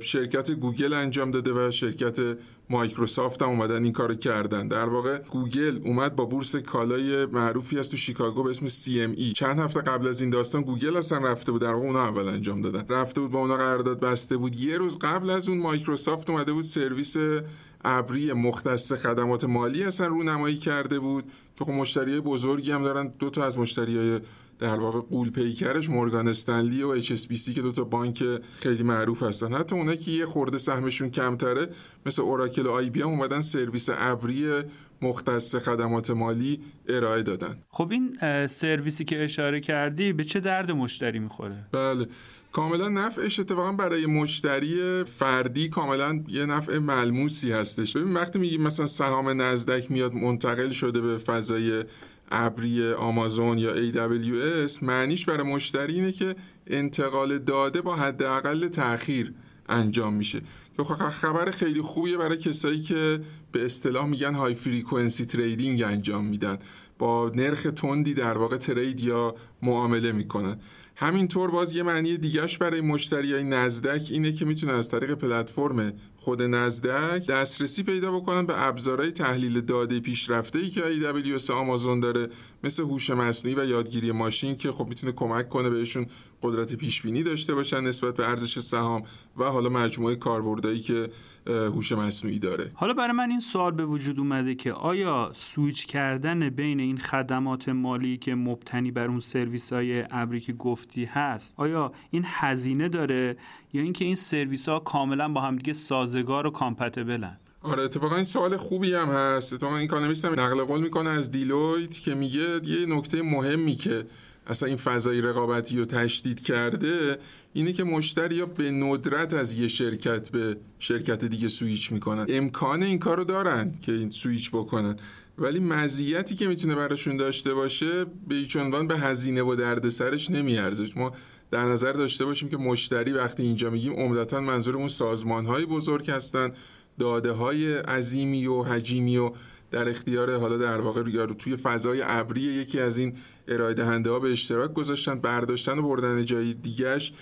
[SPEAKER 3] شرکت گوگل انجام داده و شرکت مایکروسافت هم اومدن این کارو کردن. در واقع گوگل اومد با بورس کالای معروفی از تو شیکاگو به اسم CME چند هفته قبل از این داستان گوگل اصلا رفته بود در واقع اونا اول انجام دادن. رفته بود با اونا قرارداد بسته بود. یه روز قبل از اون مایکروسافت اومده بود سرویس ابری مختص خدمات مالی اصلا رونمایی کرده بود. که خب مشتری بزرگی هم دارن دو تا از مشتریای در واقع غول پیکرش مورگان استنلی و HSBC که دو تا بانک خیلی معروف هستن. حتی اونایی که یه خورده سهمشون کمتره مثل اوراکل و IBM هم اومدن سرویس ابری مختص خدمات مالی ارائه دادن.
[SPEAKER 1] خب این سرویسی که اشاره کردی به چه درد مشتری می‌خوره؟
[SPEAKER 3] بله. کاملا نفعش اتفاقا برای مشتری فردی کاملا یه نفع ملموسی هستش. ببین وقتی میگیم مثلا سهام نزدک میاد منتقل شده به فضای ابری آمازون یا AWS معنیش برای مشتری اینه که انتقال داده با حداقل تاخیر انجام میشه. که خب خبر خیلی خوبیه برای کسایی که به اصطلاح میگن های فریکونسی تریدینگ انجام میدن. با نرخ تندی در واقع ترید یا معامله می‌کنن. همینطور باز یه معنی دیگهش برای مشتری های نزدک اینه که می‌تونه از طریق پلتفرم خود نزدک دسترسی پیدا بکنن به ابزارهای تحلیل داده پیشرفته ای که AWS آمازون داره مثل هوش مصنوعی و یادگیری ماشین که خب می‌تونه کمک کنه بهشون قدرت پیش بینی داشته باشن نسبت به ارزش سهام و حالا مجموعه کاربردایی که هوش مصنوعی داره.
[SPEAKER 1] حالا برای من این سوال به وجود اومده که آیا سویچ کردن بین این خدمات مالی که مبتنی بر اون سرویس های ابری که گفتی هست آیا این هزینه داره یا اینکه این سرویس ها کاملا با همدیگه سازگار و compatible ن
[SPEAKER 3] آره اتفاقا این سوال خوبی هم هست. اتفاقا اکانومیست هم نقل قول می‌کنه از دیلویت که میگه یه نکته مهمی که اصلا این فضای رقابتی رو تشدید کرده اینه که مشتری یا به ندرت از یه شرکت به شرکت دیگه سویچ می‌کنن. امکان این کارو دارن که این سویچ بکنن. ولی مزیتی که می‌تونه براشون داشته باشه به هیچ عنوان به هزینه و دردسرش نمیارزه. ما در نظر داشته باشیم که مشتری وقتی اینجا میگیم عمدتا منظورمون سازمان های بزرگ هستن داده های عظیمی و حجیمی و در اختیار حالا در واقع یا توی فضای ابری یکی از این ارائه دهنده ها به اشتراک گذاشتن برداشتن و بردن جای دیگهش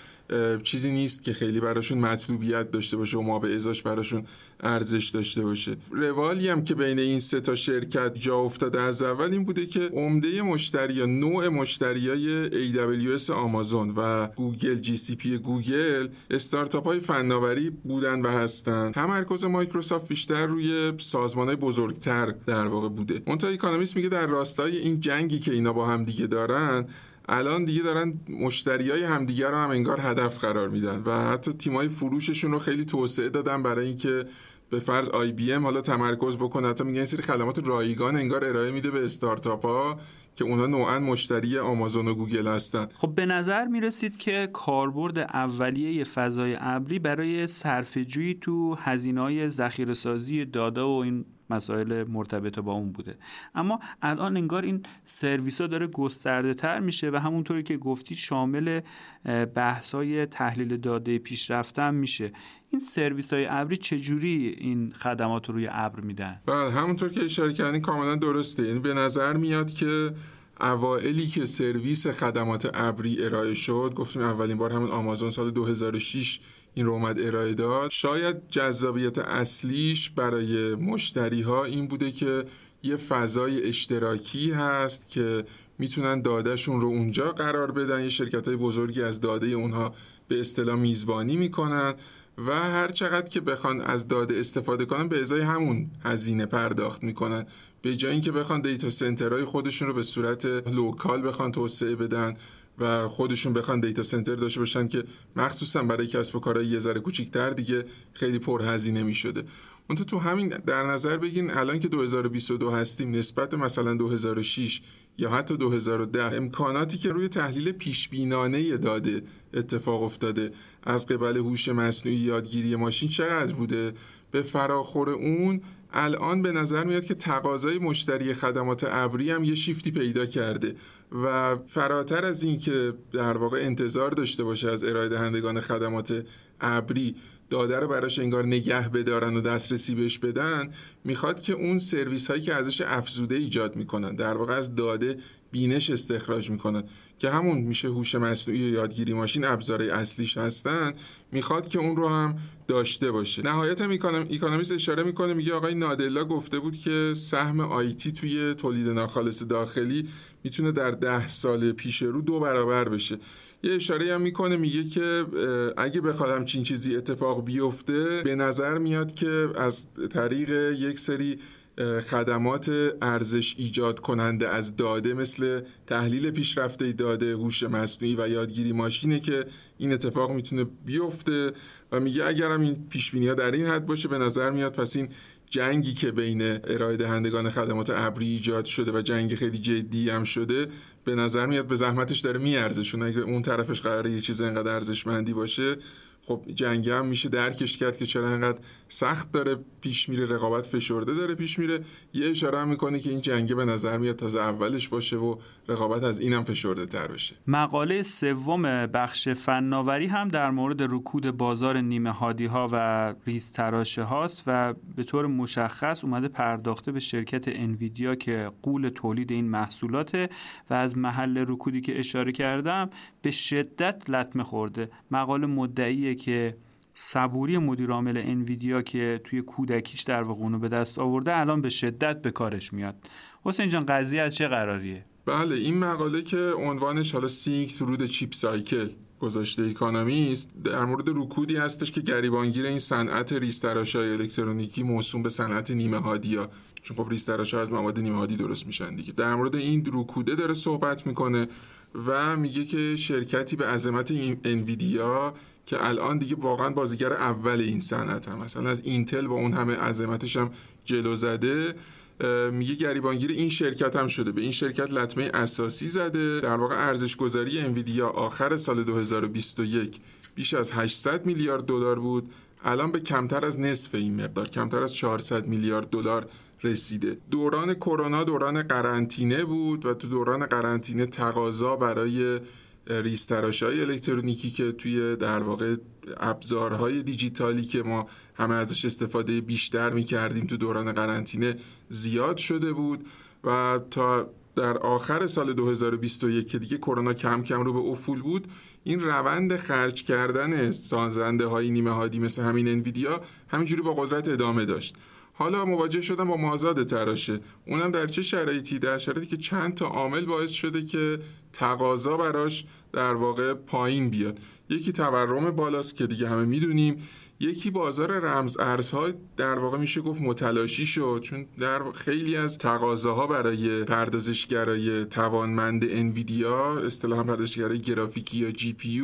[SPEAKER 3] چیزی نیست که خیلی براشون مطلوبیت داشته باشه و ما به ازاش براشون ارزش داشته باشه. روالی هم که بین این سه تا شرکت جا افتاده از اول این بوده که عمده مشتری یا نوع مشتریای AWS آمازون و GCP گوگل استارتاپ های فناوری بودن و هستن. تمرکز مایکروسافت بیشتر روی سازمان های بزرگتر در واقع بوده. منتها اکانومیست میگه در راستای این جنگی که اینا با هم دیگه دارن الان دیگه دارن مشتری های همدیگه رو هم انگار هدف قرار میدن و حتی تیمای فروششون رو خیلی توسعه دادن برای اینکه به فرض IBM حالا تمرکز بکنه حتی میگن سری خدمات رایگان انگار ارائه میده به استارتاپ ها که اونا نوعا مشتری آمازون و گوگل هستن.
[SPEAKER 1] خب به نظر می‌رسید که کاربرد اولیه فضای ابری برای صرفه‌جویی تو هزینه‌های ذخیره داده و این مسائل مرتبط با اون بوده. اما الان انگار این سرویس ها داره گسترده تر میشه و همونطوری که گفتی شامل بحث های تحلیل داده پیشرفتن میشه. این سرویس های ابری چجوری این خدمات رو روی ابر میدن؟
[SPEAKER 3] بله همونطور که اشاره کردین کاملا درسته. یعنی به نظر میاد که اوائلی که سرویس خدمات ابری ارائه شد گفتیم اولین بار همون آمازون سال 2006 این رو اومد ارائه داد. شاید جذابیت اصلیش برای مشتری ها این بوده که یه فضای اشتراکی هست که می‌تونن دادهشون رو اونجا قرار بدن. یه شرکت های بزرگی از داده اونها به اصطلاح میزبانی می‌کنن و هر چقدر که بخوان از داده استفاده کنن به ازای همون هزینه پرداخت می‌کنن. به جای اینکه بخوان data center های خودشون رو به صورت local بخوان توسعه بدن و خودشون بخوان data center داشته باشن که مخصوصا برای کسب و کارهای یه ذره کوچیک‌تر دیگه خیلی پرهزینه می‌شده. اون تو همین در نظر بگین الان که 2022 هستیم نسبت مثلا 2006 یا حتی 2010 امکاناتی که روی تحلیل پیشبینانه داده اتفاق افتاده. از قبل هوش مصنوعی یادگیری ماشین چقدر بوده؟ به فراخور اون الان به نظر میاد که تقاضای مشتری خدمات ابری هم یه شیفتی پیدا کرده. و فراتر از این که در واقع انتظار داشته باشه از ارائه دهندگان خدمات ابری داده رو براش انگار نگه بدارن و دسترسی بهش بدن می‌خواد که اون سرویس هایی که ازش افزوده ایجاد می‌کنن در واقع از داده بینش استخراج می‌کنن. که همون میشه هوش مصنوعی و یادگیری ماشین ابزارهای اصلیش هستن می‌خواد که اون رو هم داشته باشه. نهایت هم اکانومیست اشاره می‌کنه میگه آقای نادلا گفته بود که سهم IT توی تولید ناخالص داخلی می‌تونه در ده سال پیش رو دو برابر بشه. یه اشاره هم می‌کنه میگه که اگه بخواد همچین چیزی اتفاق بیفته به نظر میاد که از طریق یک سری خدمات ارزش ایجاد کننده از داده مثل تحلیل پیشرفته داده هوش مصنوعی و یادگیری ماشینه که این اتفاق می‌تونه بیفته و میگه اگرم این پیش ها در این حد باشه به نظر میاد پس این جنگی که بین ارائه دهندگان خدمات ابری ایجاد شده و جنگ خیلی جدی هم شده به نظر میاد به زحمتش داره میارزه. چون اگه اون طرفش قراره یه چیز انقدر ارزشمندی باشه خب جنگ هم میشه درکش کرد که چرا انقدر سخت داره پیش میره رقابت فشرده داره پیش میره. یه اشاره هم می‌کنه که این جنگه به نظر میاد تازه اولش باشه و رقابت از اینم فشرده تر بشه.
[SPEAKER 1] مقاله سوم بخش فناوری هم در مورد رکود بازار نیمه هادی ها و ریز تراشه هاست و به طور مشخص اومده پرداخته به شرکت انویدیا که قول تولید این محصولات و از محل رکودی که اشاره کردم به شدت لطمه خورده. مقاله مدعیه که صبوری مدیر عامل انویدیا که توی کودکیش در واقع اونو به دست آورده الان به شدت به کارش میاد. حسین جان قضیه از چه قراریه
[SPEAKER 3] بله این مقاله که عنوانش حالا sink through the chip cycle گذاشته اکانومیست در مورد رکودی هستش که گریبانگیر این صنعت ریزتراشه‌های الکترونیکی موسوم به صنعت نیمه هادیا چون خب ریستراشا از مواد نیمه هادی درست میشن دیگه. در مورد این رکوده داره صحبت می‌کنه و میگه که شرکتی به عظمت انویدیا که الان دیگه واقعا بازیگر اول این صنعت هم مثلا از اینتل با اون همه عظمتش هم جلو زده. میگه گریبانگیر این شرکت هم شده. به این شرکت لطمه اساسی زده. در واقع ارزش گذاری انویدیا آخر سال 2021 بیش از 800 میلیارد دلار بود. الان به کمتر از نصف این مقدار کمتر از 400 میلیارد دلار رسیده. دوران کرونا دوران قرنطینه بود و تو دوران قرنطینه تقاضا برای ریستراشای الکترونیکی که توی در واقع ابزارهای دیجیتالی که ما همه ازش استفاده بیشتر می کردیم تو دوران قرنطینه زیاد شده بود و تا در آخر سال 2021 که دیگه کرونا کم کم رو به افول بود این روند خرج کردن سازنده های نیمه هادی مثل همین انویدیا همینجوری با قدرت ادامه داشت. حالا مواجه شدن با مازاد تراشه. اونم در چه شرایطی؟ در شرایطی که چند تا عامل باعث شده که تقاضا براش در واقع پایین بیاد. یکی تورم بالاست که دیگه همه می‌دونیم. یکی بازار رمز ارزها در واقع میشه گفت متلاشی شد چون در خیلی از تقاضاها برای پردازشگرای توانمند انویدیا اصطلاحا پردازشگرای گرافیکی یا جی پی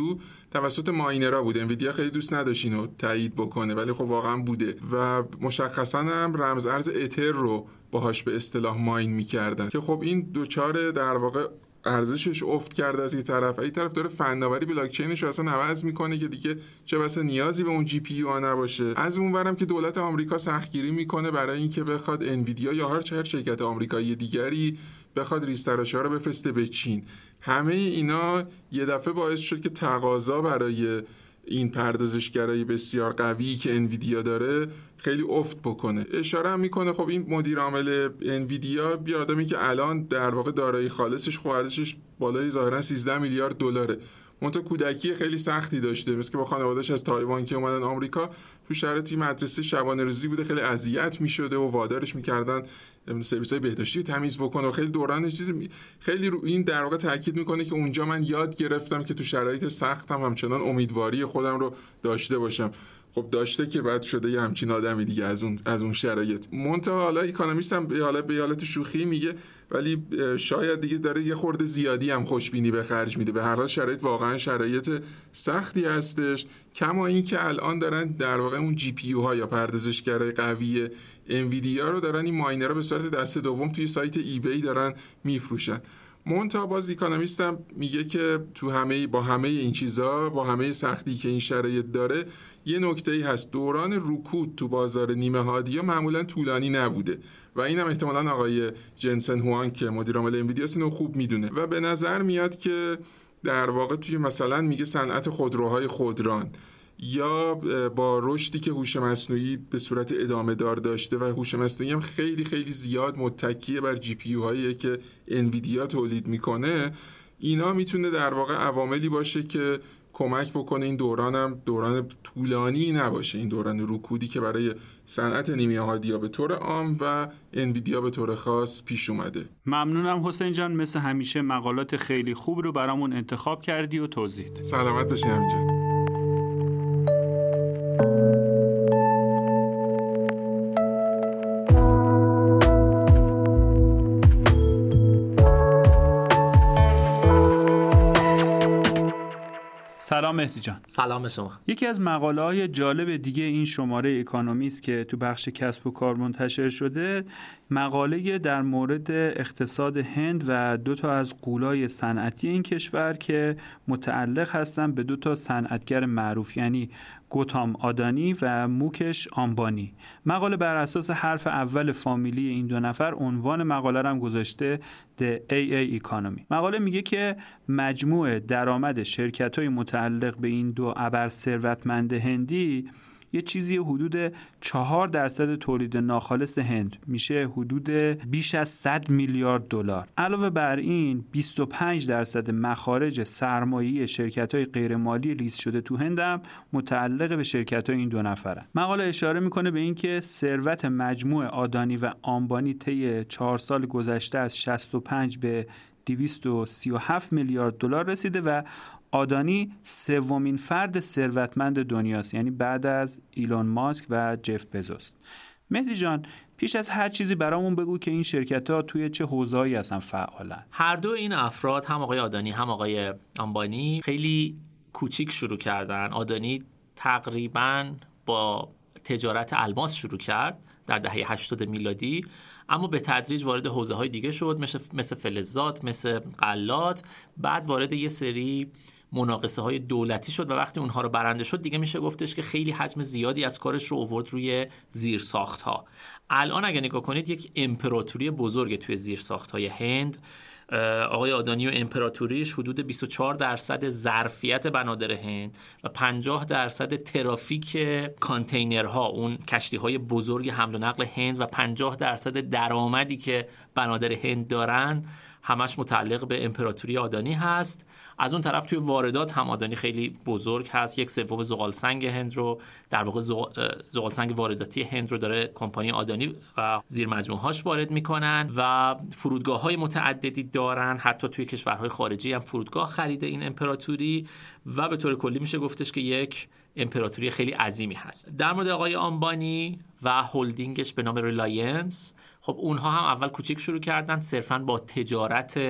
[SPEAKER 3] توسط miner ا بود. انویدیا خیلی دوست نداشت اینو تایید بکنه ولی خب واقعا بوده. و مشخصا هم رمز ارز اتر رو باهاش به اصطلاح mine می‌کردن. که خب این دچار در واقع ارزشش افت کرده از این طرف. این طرف داره فناوری بلاک چینش رو اصلا عوض می‌کنه که دیگه چه بسا نیازی به اون GPU نباشه. از اونورم که دولت آمریکا سختگیری می‌کنه برای اینکه بخواد انویدیا یا هر چه شرکت آمریکایی دیگری بخواد ریزتراشه‌ها رو بفرسته به چین. همه اینا یه دفعه باعث شد که تقاضا برای این پردازشگرای بسیار قوی که انویدیا داره خیلی افت بکنه. اشاره هم می‌کنه خب این مدیر عامل انویدیا بیا آدمی که الان در واقع دارایی خالصش خب ارزشش بالای ظاهرا 13 میلیارد دلاره. منتها کودکی خیلی سختی داشته مثل که با خانوادهش از تایوان که اومدن آمریکا تو شرایطی مدرسه شبانه روزی بوده خیلی اذیت می‌شده و وادارش می‌کردن سرویس های بهداشتی تمیز بکنه و خیلی دوران چیزی خیلی رو این در واقع تاکید می‌کنه که اونجا من یاد گرفتم که تو شرایط سختم هم همچنان امیدواری خودم رو داشته باشم. خب داشته که بعد شده یه همچین آدمی دیگه از اون از اون شرایط. منتها حالا اکونومیست هم به به حالت شوخی میگه ولی شاید دیگه داره یه خورده زیادی هم خوشبینی به خرج میده. به هر حال شرایط واقعا شرایط سختی هستش. کما اینکه الان دارن در واقع اون جی پی ها یا پردازشگرای قوی انویدیا رو دارن این ماینر به صورت دست دوم توی سایت ای بی دارن میفروشن. مونتا باز اکونومیست هم میگه که تو همه با همه این چیزا با همه سختی که این شرایط داره یه نکته ای هست. دوران رکود تو بازار نیمه هادیا معمولا طولانی نبوده. و این هم احتمالا آقای جنسن هوان که مدیر عامل انویدیا اینو خوب می‌دونه. و به نظر میاد که در واقع توی مثلا میگه صنعت خودروهای خودران یا با رشدی که هوش مصنوعی به صورت ادامه دار داشته و هوش مصنوعی هم خیلی خیلی زیاد متکیه بر جی پی هایی که انویدیا تولید می‌کنه اینا می‌تونه در واقع عواملی باشه که کمک بکنه این دوران هم دوران طولانی نباشه این دوران رکودی که برای صنعت نیمی هادیا به طور عام و انویدیا به طور خاص پیش اومده.
[SPEAKER 1] ممنونم حسین جان مثل همیشه مقالات خیلی خوب رو برامون انتخاب کردی و توضیح
[SPEAKER 3] سلامت باشی همینجا.
[SPEAKER 1] سلام مهدی جان.
[SPEAKER 4] سلام شما.
[SPEAKER 1] یکی از مقاله های جالب دیگه این شماره اکانومیست که تو بخش کسب و کار منتشر شده. مقاله در مورد اقتصاد هند و دو تا از قولای صنعتی این کشور که متعلق هستن به دو تا صنعتگر معروف یعنی گوتام آدانی و موکش آنبانی مقاله بر اساس حرف اول فامیلی این دو نفر عنوان مقاله هم گذاشته The AA Economy. مقاله میگه که مجموع درآمد شرکت های متعلق به این دو ابر ثروتمند هندی یه چیزی حدود 4 درصد تولید ناخالص هند. میشه حدود بیش از 100 میلیارد دلار. علاوه بر این 25 درصد مخارج سرمایه شرکت های غیرمالی لیست شده تو هند هم متعلق به شرکت های این دو نفرن مقاله اشاره می‌کنه به اینکه ثروت مجموع آدانی و آنبانی طی 4 سال گذشته از 65 به 237 میلیارد دلار رسیده و آدانی سومین فرد ثروتمند دنیاست یعنی بعد از ایلون ماسک و جف بزوس. مهدی جان پیش از هر چیزی برامون بگو که این شرکت ها توی چه حوزه‌ای هستن فعالن
[SPEAKER 4] هر دو این افراد هم آقای آدانی هم آقای آنبانی خیلی کوچیک شروع کردن. آدانی تقریبا با تجارت الماس شروع کرد در دهه 80 میلادی اما به تدریج وارد حوزه های دیگه شد مثل فلزات مثل قلات بعد وارد یه سری مناقصه های دولتی شد و وقتی اونها رو برنده شد دیگه میشه گفتش که خیلی حجم زیادی از کارش رو اوورد روی زیر ساخت ها الان اگه نگاه کنید یک امپراتوری بزرگ توی زیر ساخت های هند آقای آدانی و امپراتوریش حدود 24 درصد ظرفیت بنادر هند و 50 درصد ترافیک کانتینرها اون کشتی های بزرگ حمل و نقل هند و 50 درصد درآمدی که بنادر هند دارن همش متعلق به امپراتوری آدانی هست. از اون طرف توی واردات هم آدانی خیلی بزرگ هست. یک سوم زغال سنگ هند رو در واقع زغال سنگ وارداتی هند رو داره کمپانی آدانی و زیر هاش وارد می‌کنن و فرودگاه های متعددی دارن. حتی توی کشورهای خارجی هم فرودگاه خریده این امپراتوری و به طور کلی میشه گفتش که یک امپراتوری خیلی عظیمی هست. در مورد آقای آمبانی و هلدینگش به نام ریلاینس خب اونها هم اول کوچیک شروع کردن صرفا با تجارت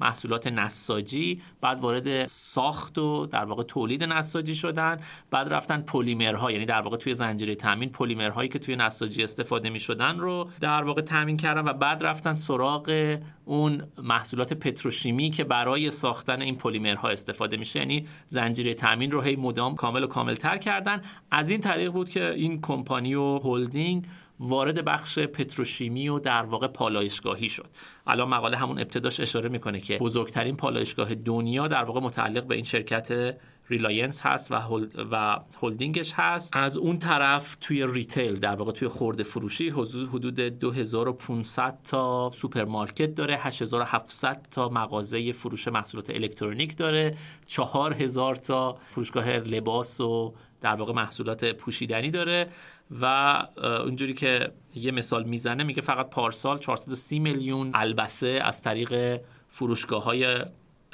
[SPEAKER 4] محصولات نساجی بعد وارد ساخت و در واقع تولید نساجی شدن بعد رفتن پلیمرها یعنی در واقع توی زنجیره تامین پلیمرهایی که توی نساجی استفاده می شدن رو در واقع تامین کردن و بعد رفتن سراغ اون محصولات پتروشیمی که برای ساختن این پلیمرها استفاده میشه. یعنی زنجیره تامین رو هی مدام کامل و کاملتر کردن. از این طریق بود که این کمپانی و هلدینگ وارد بخش پتروشیمی و در واقع پالایشگاهی شد. الان مقاله همون ابتداش اشاره می‌کنه که بزرگترین پالایشگاه دنیا در واقع متعلق به این شرکت ریلاینس هست و, و هلدینگش هست. از اون طرف توی retail در واقع توی خرده فروشی حدود 2500 تا سوپرمارکت داره 8700 تا مغازه فروش محصولات الکترونیک داره 4000 تا فروشگاه لباس و در واقع محصولات پوشیدنی داره. و اونجوری که یه مثال می‌زنه میگه فقط پارسال 430 میلیون البسه از طریق فروشگاه های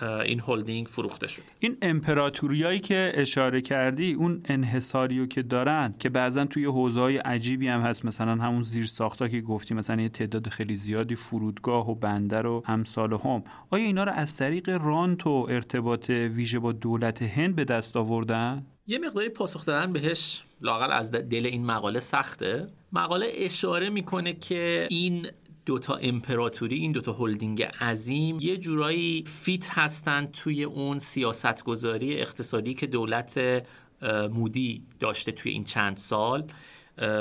[SPEAKER 4] این هلدینگ فروخته شد
[SPEAKER 1] این امپراتوریایی که اشاره کردی اون انحصاریو که دارن که بعضا توی حوزه های عجیبی هم هست. مثلا همون زیر ساختا که گفتی مثلا یه تعداد خیلی زیادی فرودگاه و بندر و همسال هم آیا اینا رو از طریق رانت و ارتباط ویژه با دولت هند به دست آوردن؟
[SPEAKER 4] یه مقداری پاسخ دادن بهش. لاقل از دل این مقاله سخته. مقاله اشاره می‌کنه که این دوتا امپراتوری این دوتا هلدینگ عظیم یه جورایی فیت هستن توی اون سیاستگذاری اقتصادی که دولت مودی داشته توی این چند سال.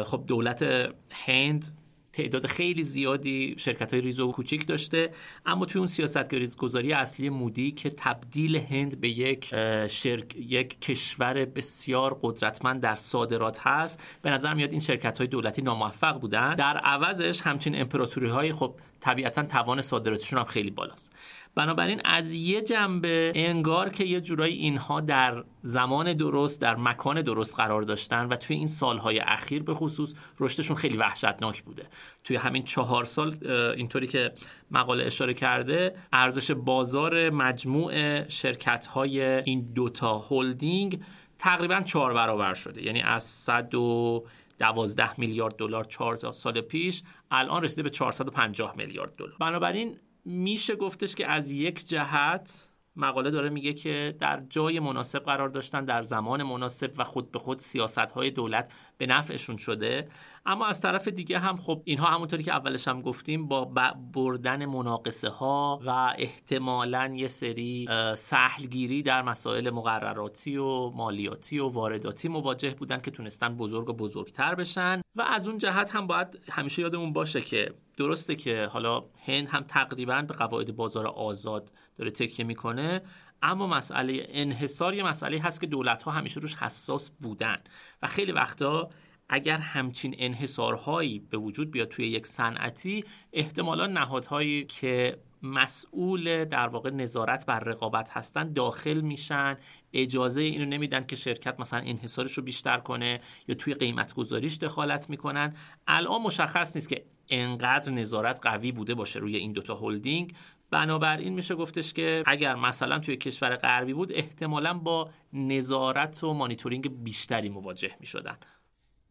[SPEAKER 4] خب دولت هند تعداد خیلی زیادی شرکت های ریز و کوچیک داشته اما توی اون سیاست گذاری اصلی مودی که تبدیل هند به یک شرک، یک کشور بسیار قدرتمند در صادرات هست به نظر میاد این شرکت های دولتی ناموفق بودن. در عوضش همچین امپراتوری های خب طبیعتا توان صادراتشون هم خیلی بالاست. بنابراین از یه جنبه انگار که یه جورایی اینها در زمان درست در مکان درست قرار داشتن و توی این سالهای اخیر به خصوص رشدشون خیلی وحشتناک بوده. توی همین چهار سال اینطوری که مقاله اشاره کرده ارزش بازار مجموع شرکت های این دوتا هلدینگ تقریبا چهار برابر شده. یعنی از 100 و دوازده میلیارد دلار چهار سال پیش الان رسیده به 450 میلیارد دلار. بنابراین میشه گفتش که از یک جهت مقاله داره میگه که در جای مناسب قرار داشتن در زمان مناسب و خود به خود سیاست های دولت به نفعشون شده. اما از طرف دیگه هم خب اینها همونطوری که اولش هم گفتیم با بردن مناقصه ها و احتمالا یه سری سهلگیری در مسائل مقرراتی و مالیاتی و وارداتی مواجه بودن که تونستن بزرگ و بزرگتر بشن. و از اون جهت هم باید همیشه یادمون باشه که درسته که حالا هند هم تقریبا به قواعد بازار آزاد داره تکیه می‌کنه. اما مسئله انحصار یه مسئله هست که دولت ها همیشه روش حساس بودن. و خیلی وقتا اگر همچین انحصارهایی به وجود بیاد توی یک صنعتی احتمالا نهادهایی که مسئول در واقع نظارت بر رقابت هستن داخل میشن. اجازه اینو نمیدن که شرکت مثلا انحصارش رو بیشتر کنه یا توی قیمت گذاریش دخالت می‌کنن. الان مشخص نیست که انقدر نظارت قوی بوده باشه روی این دوتا هلدینگ بنابراین میشه گفتش که اگر مثلا توی کشور غربی بود احتمالا با نظارت و مانیتورینگ بیشتری مواجه می‌شدن.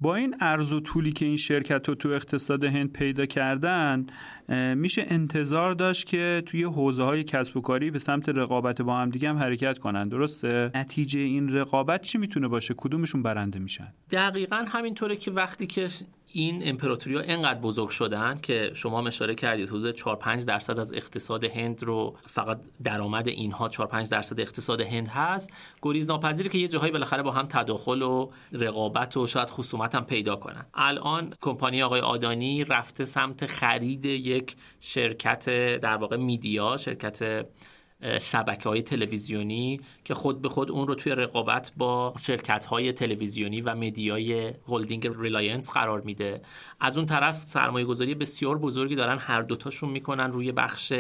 [SPEAKER 1] با این ارز و طولی که این شرکت رو تو اقتصاد هند پیدا کردن میشه انتظار داشت که توی حوزه های کسب و کاری به سمت رقابت با هم دیگه هم حرکت کنن. درسته؟ نتیجه این رقابت چی می‌تونه باشه؟ کدومشون برنده میشن؟
[SPEAKER 4] دقیقا همینطوره که وقتی که این امپراتوری ها انقدر بزرگ شدن که شما اشاره کردید حدود 4 5 درصد از اقتصاد هند رو فقط درآمد اینها 4 5 درصد اقتصاد هند هست. گریز ناپذیره که یه جاهایی بالاخره با هم تداخل و رقابت و شاید خصومت هم پیدا کنن. الان کمپانی آقای آدانی رفته سمت خرید یک شرکت در واقع media شرکت شبکه های تلویزیونی که خود به خود اون رو توی رقابت با شرکت های تلویزیونی و media ی هلدینگ ریلاینس قرار میده. از اون طرف سرمایه گذاری بسیار بزرگی دارن. هر دوتاشون می‌کنن روی بخش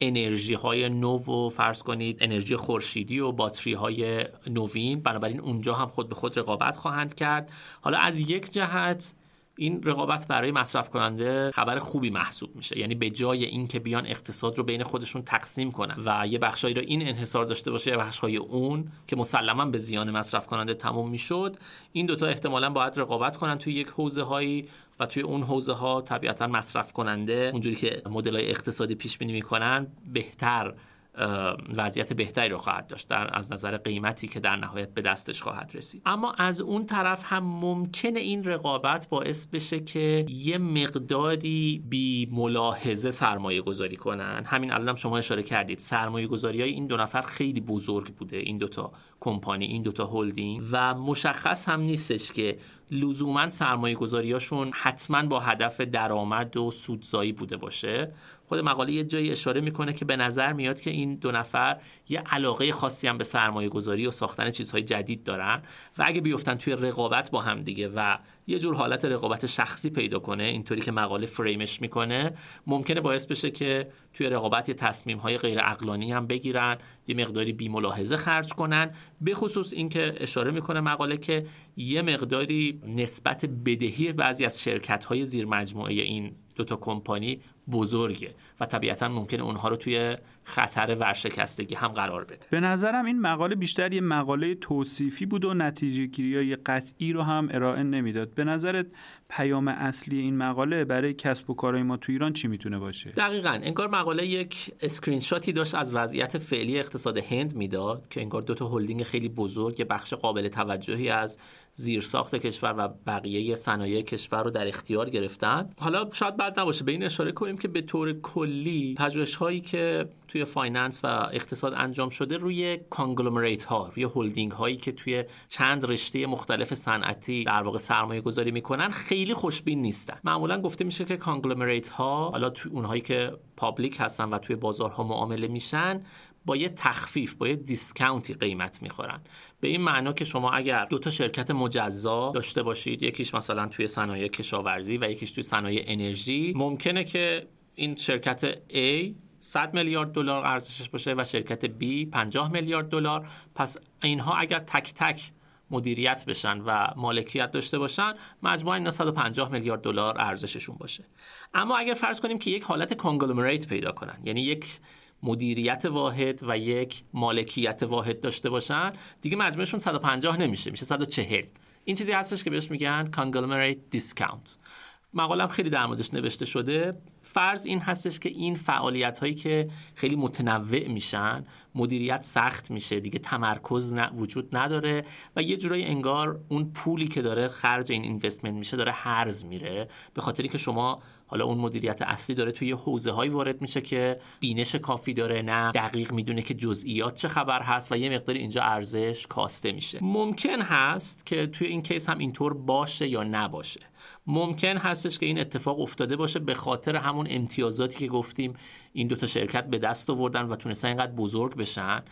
[SPEAKER 4] انرژی های نو و فرض کنید انرژی خورشیدی و باتری های نوین. بنابراین اونجا هم خود به خود رقابت خواهند کرد. حالا از یک جهت این رقابت برای مصرف کننده خبر خوبی محسوب میشه. یعنی به جای اینکه بیان اقتصاد رو بین خودشون تقسیم کنن و یه بخشایی رو این انحصار داشته باشه یه بخشای اون که مسلما به زیان مصرف کننده تموم می‌شد این دوتا احتمالا باید رقابت کنن توی یک حوزه هایی و توی اون حوزه ها طبیعتا مصرف کننده اونجوری که مدل های اقتصادی پیش بینی می‌کنن بهتر وضعیت بهتری رو خواهد داشت در از نظر قیمتی که در نهایت به دستش خواهد رسید. اما از اون طرف هم ممکنه این رقابت باعث بشه که یه مقداری بی ملاحظه سرمایه گذاری کنن. همین الان شما اشاره کردید سرمایه گذاری های این دو نفر خیلی بزرگ بوده این دوتا کمپانی این دوتا هلدینگ. و مشخص هم نیستش که لزوما سرمایه گذاریاشون حتما با هدف درآمد و سودزایی بوده باشه. خود مقاله یه جایی اشاره می‌کنه که به نظر میاد که این دو نفر یه علاقه خاصی هم به سرمایه گذاری و ساختن چیزهای جدید دارن و اگه بیفتن توی رقابت با هم دیگه و یه جور حالت رقابت شخصی پیدا کنه اینطوری که مقاله فریمش می‌کنه. ممکنه باعث بشه که توی رقابت یه تصمیم های غیر اقلانی هم بگیرن یه مقداری بی ملاحظه خرج کنن. به خصوص اینکه اشاره می‌کنه مقاله که یه مقداری نسبت بدهی بعضی از شرکت های زیر مجموعه این دوتا کمپانی بزرگه. و طبیعتا ممکنه اونها رو توی خطر ورشکستگی هم قرار بده.
[SPEAKER 1] به نظرم این مقاله بیشتر یه مقاله توصیفی بود و نتیجه گیری قطعی رو هم ارائه نمی‌داد. به نظرت پیام اصلی این مقاله برای کسب و کارهای ما تو ایران چی می‌تونه باشه؟
[SPEAKER 4] دقیقا. انگار مقاله یک اسکرین شاتی داشت از وضعیت فعلی اقتصاد هند می‌داد که انگار دو تا هلدینگ خیلی بزرگ بخش قابل توجهی از زیرساخت کشور و بقیه صنایع کشور رو در اختیار گرفتن. حالا شاید بد نباشه به این اشاره کنیم که به طور کلی پژوهش هایی که توی finance و اقتصاد انجام شده روی conglomerate ها روی هلدینگ هایی که توی چند رشته مختلف صنعتی در واقع سرمایه گذاری می‌کنن خیلی خوشبین نیستن. معمولا گفته میشه که conglomerate ها حالا توی اونهایی که public هستن و توی بازارها معامله میشن با یه تخفیف با یه discount ی قیمت می‌خورن. به این معنا که شما اگر دو تا شرکت مجزا داشته باشید یکیش مثلا توی صنایع کشاورزی و یکیش توی صنایع انرژی ممکنه که این شرکت A 100 میلیارد دلار ارزشش باشه و شرکت B 50 میلیارد دلار. پس اینها اگر تک تک مدیریت بشن و مالکیت داشته باشن مجموعا اینا 150 میلیارد دلار ارزششون باشه. اما اگر فرض کنیم که یک حالت conglomerate پیدا کنن یعنی یک مدیریت واحد و یک مالکیت واحد داشته باشن. دیگه مجموعشون 150 نمیشه میشه 140 این چیزی هستش که بهش میگن conglomerate discount. مقالم خیلی در موردش نوشته شده. فرض این هستش که این فعالیت هایی که خیلی متنوع میشن مدیریت سخت میشه دیگه تمرکز وجود نداره و یه جورایی انگار اون پولی که داره خرج این اینوستمنت میشه داره هرز میره. به خاطری که شما حالا اون مدیریت اصلی داره توی حوزه هایی وارد میشه که بینش کافی داره نه دقیق می‌دونه که جزئیات چه خبر هست و یه مقدار اینجا ارزش کاسته میشه. ممکن هست که توی این کیس هم اینطور باشه یا نباشه. ممکن هستش که این اتفاق افتاده باشه به خاطر همون امتیازاتی که گفتیم. این دوتا شرکت به دست آوردن و تونستن اینقدر بزرگ بشن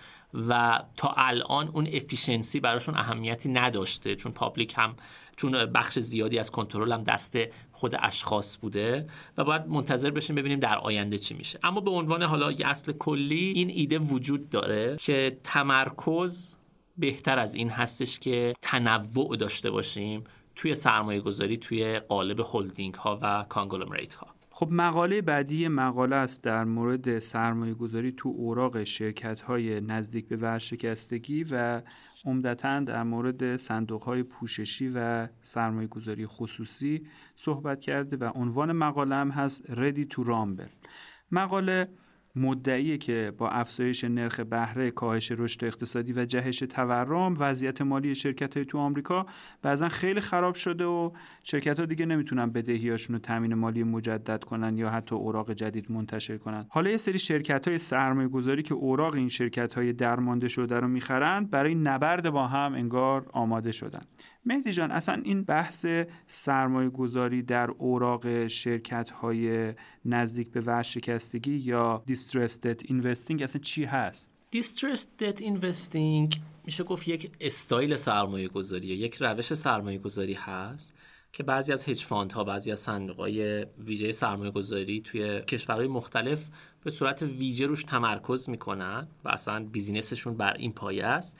[SPEAKER 4] و تا الان اون efficiency براشون اهمیتی نداشته چون public هم چون بخش زیادی از کنترل هم دست خود اشخاص بوده و باید منتظر بشیم ببینیم در آینده چی میشه. اما به عنوان حالا یه اصل کلی این ایده وجود داره که تمرکز بهتر از این هستش که تنوع داشته باشیم توی سرمایه گذاری توی قالب هلدینگ ها و conglomerate ها.
[SPEAKER 1] خب مقاله بعدی مقاله است در مورد سرمایه گذاری تو اوراق شرکت های نزدیک به ورشکستگی و عمدتا در مورد صندوق های پوششی و سرمایه گذاری خصوصی صحبت کرده و عنوان مقاله هم هست Ready to Rumble. مقاله مدعیه که با افزایش نرخ بهره کاهش رشد اقتصادی و جهش تورم وضعیت مالی شرکت های تو آمریکا بعضا خیلی خراب شده و شرکت ها دیگه نمی‌تونن بدهیاشون رو تامین مالی مجدد کنن یا حتی اوراق جدید منتشر کنن. حالا یه سری شرکت های سرمایه گذاری که اوراق این شرکت های درمانده شده رو می‌خرن برای نبرد با هم انگار آماده شدن. مهدی جان اصلا این بحث سرمایه گذاری در اوراق شرکت های نزدیک به ورشکستگی یا distressed debt investing اصلا چی هست؟
[SPEAKER 4] distressed debt investing میشه گفت یک استایل سرمایه گذاری یک روش سرمایه گذاری هست که بعضی از هج ها بعضی از صندوق‌های ویژه سرمایه گذاری توی کشورهای مختلف به صورت ویژه روش تمرکز می‌کنن و اصلا بیزینسشون بر این پایه است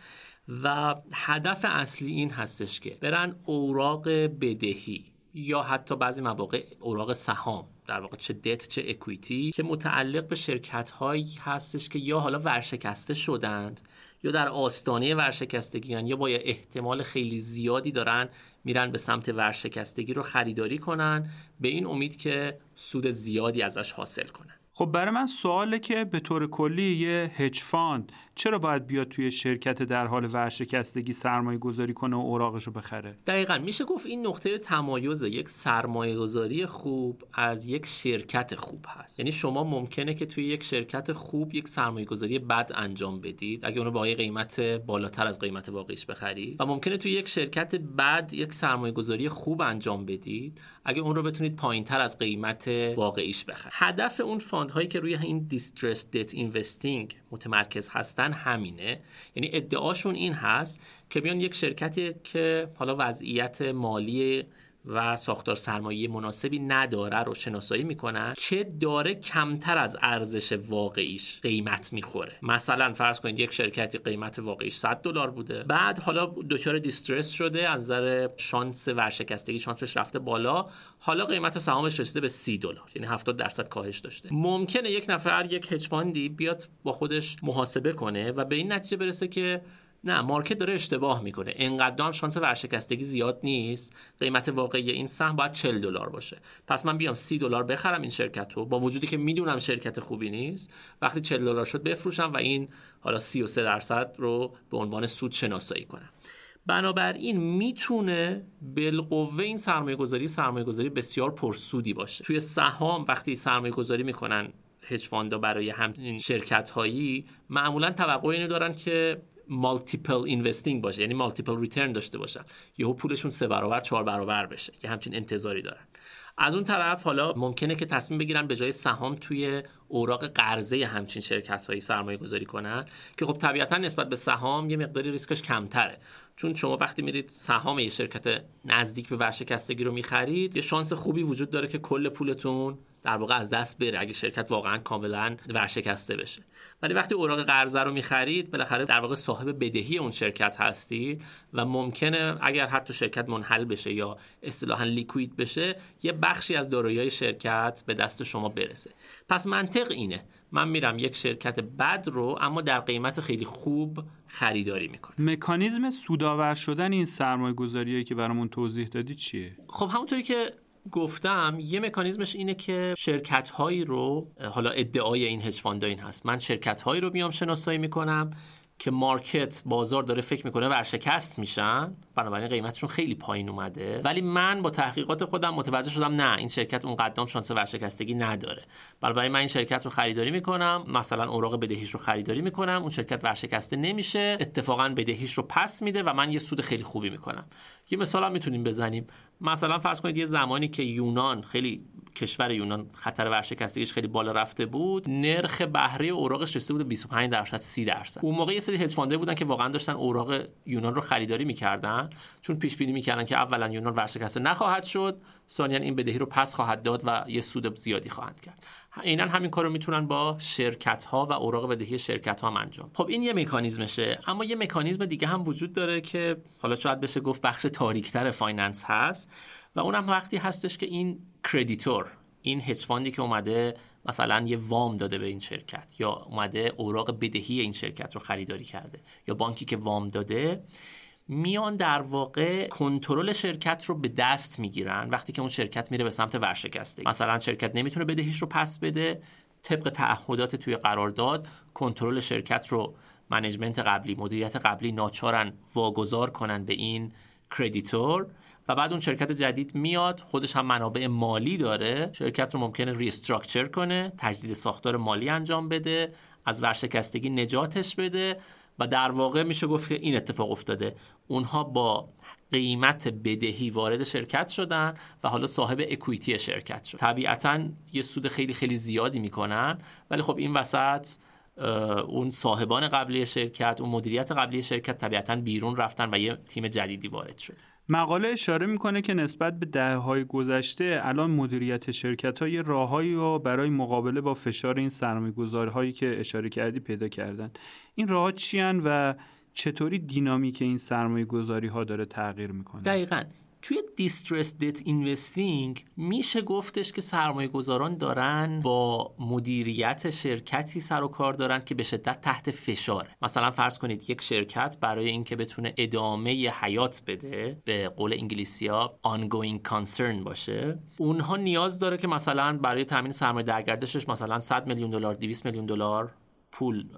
[SPEAKER 4] و هدف اصلی این هستش که برن اوراق بدهی یا حتی بعضی مواقع اوراق سهام در واقع چه دت چه اکویتی که متعلق به شرکت هایی هستش که یا حالا ورشکسته شدند یا در آستانه ورشکستگی‌ان یا با احتمال خیلی زیادی دارن میرن به سمت ورشکستگی رو خریداری کنن به این امید که سود زیادی ازش حاصل کنن.
[SPEAKER 1] خب برای من سواله که به طور کلی یه hedge fund چرا باید بیاد توی شرکت در حال ورشکستگی سرمایه گذاری کنه و اوراقش رو بخره؟
[SPEAKER 4] دقیقا. میشه گفت این نقطه تمایز یک سرمایه گذاری خوب از یک شرکت خوب هست. یعنی شما ممکنه که توی یک شرکت خوب یک سرمایه گذاری بد انجام بدید. اگه اونو با یه قیمت بالاتر از قیمت واقعیش بخرید. و ممکنه توی یک شرکت بد یک سرمایه گذاری خوب انجام بدید. اگه اون رو بتونید پایین تر از قیمت واقعیش بخرید. هدف اون fund هایی که روی این distressed debt investing متمرکز هستن همینه. یعنی ادعاشون این هست که بیان یک شرکتی که حالا وضعیت مالی و ساختار سرمایه مناسبی نداره رو شناسایی می‌کنن که داره کمتر از ارزش واقعیش قیمت می‌خوره. مثلا فرض کنید یک شرکتی قیمت واقعیش 100 دلار بوده. بعد حالا دچار distress شده از نظر شانس ورشکستگی شانسش رفته بالا. حالا قیمت سهامش رسیده به 30 دلار یعنی 70 درصد کاهش داشته. ممکنه یک نفر یک هج بیاد با خودش محاسبه کنه و به این نتیجه برسه که نه مارکت داره اشتباه می‌کنه. انقدر شانس ورشکستگی زیاد نیست. قیمت واقعی این سهم باید 40 دلار باشه. پس من بیام 30 دلار بخرم این شرکت رو با وجودی که می‌دونم شرکت خوبی نیست وقتی 40 دلار شد بفروشم و این حالا 33 درصد رو به عنوان سود شناسایی کنم. بنابراین می‌تونه بالقوه این سرمایه گذاری سرمایه گذاری بسیار پرسودی باشه. توی سهام وقتی سرمایه گذاری می‌کنن هج برای همین شرکت هایی معمولا توقع اینو دارن که multiple investing باشه یعنی multiple return داشته باشن یهو پولشون سه برابر چهار برابر بشه که همچین انتظاری دارن. از اون طرف حالا ممکنه که تصمیم بگیرن به جای سهام توی اوراق قرضه همچین شرکت هایی سرمایه گذاری کنن که خب طبیعتا نسبت به سهام یه مقداری ریسکش کمتره. چون شما وقتی میرید سهام یه شرکت نزدیک به ورشکستگی رو می‌خرید یه شانس خوبی وجود داره که کل پولتون در واقع از دست بره اگه شرکت واقعا کاملا ورشکسته بشه. ولی وقتی اوراق قرضه رو می‌خرید بالاخره در واقع صاحب بدهی اون شرکت هستید و ممکنه اگر حتی شرکت منحل بشه یا اصطلاحا لیکوید بشه یه بخشی از دارایی شرکت به دست شما برسه. پس منطق اینه. من میرم یک شرکت بد رو اما در قیمت خیلی خوب خریداری می‌کنم.
[SPEAKER 1] مکانیزم سودآور شدن این سرمایه گذاریایی که برامون توضیح دادی چیه؟
[SPEAKER 4] خب همونطوری که گفتم یه مکانیزمش اینه که شرکت هایی رو حالا ادعای این هج این هست. من شرکت هایی رو میام شناسایی می‌کنم که مارکت بازار داره فکر می‌کنه ورشکست میشن. بنابراین قیمتشون خیلی پایین اومده. ولی من با تحقیقات خودم متوجه شدم نه این شرکت اون قدم شانس ورشکستگی نداره. بنابراین من این شرکت رو خریداری می‌کنم مثلا اوراق بدهیش رو خریداری می‌کنم اون شرکت ورشکسته نمیشه اتفاقا بدهیش رو پس میده و من یه سود خیلی خوبی می‌کنم. یه مثال هم می‌تونیم بزنیم. مثلا فرض کنید یه زمانی که یونان خیلی کشور یونان خطر ورشکستگیش خیلی بالا رفته بود نرخ بهره اوراقش رسیده بود 25 درصد 30 درصد. اون موقع یه سری هج بودن که واقعا داشتن اوراق یونان رو خریداری می‌کردن. چون پیش بینی می‌کردن که اولا یونان ورشکسته نخواهد شد ثانیا این بدهی رو پس خواهد داد و یه سود زیادی خواهند کرد. عینا همین کار رو می‌تونن با شرکت ها و اوراق بدهی شرکت ها هم انجام. خب این یه مکانیزمشه اما یه مکانیزم دیگه هم وجود داره که حالا شاید بشه گفت بخش تاریکتر finance هست و اونم وقتی هستش که این creditor این هج که اومده مثلا یه وام داده به این شرکت یا اومده اوراق بدهی این شرکت رو خریداری کرده یا بانکی که وام داده میان در واقع کنترل شرکت رو به دست می‌گیرن وقتی که اون شرکت میره به سمت ورشکستگی. مثلا شرکت نمی‌تونه بدهیش رو پس بده. طبق تعهدات توی قرارداد کنترل شرکت رو management قبلی مدیریت قبلی ناچارن واگذار کنن به این creditor و بعد اون شرکت جدید میاد خودش هم منابع مالی داره. شرکت رو ممکنه restructure کنه تجدید ساختار مالی انجام بده از ورشکستگی نجاتش بده و در واقع میشه گفت این اتفاق افتاده. اونها با قیمت بدهی وارد شرکت شدن و حالا صاحب اکویتی شرکت شد. طبیعتا یه سود خیلی خیلی زیادی می‌کنن ولی خب این وسط اون صاحبان قبلی شرکت اون مدیریت قبلی شرکت طبیعتا بیرون رفتن و یه تیم جدیدی وارد شد.
[SPEAKER 1] مقاله اشاره می‌کنه که نسبت به دهه های گذشته الان مدیریت شرکت های راههایی رو برای مقابله با فشار این سرمایه هایی که اشاره کردی پیدا کردن. این راه چی و چطوری دینامیک این سرمایه گذاری ها داره تغییر می‌کنه؟
[SPEAKER 4] دقیقا. توی دیسترس دیت اینوستینگ میشه گفتش که سرمایه گذاران دارن با مدیریت شرکتی سر و کار دارن که به شدت تحت فشاره. مثلا فرض کنید یک شرکت برای اینکه بتونه ادامه حیات بده به قول انگلیسی ها ongoing concern باشه اونها نیاز داره که مثلا برای تامین سرمایه درگردشش مثلا 100 میلیون دلار 200 میلیون دلار پول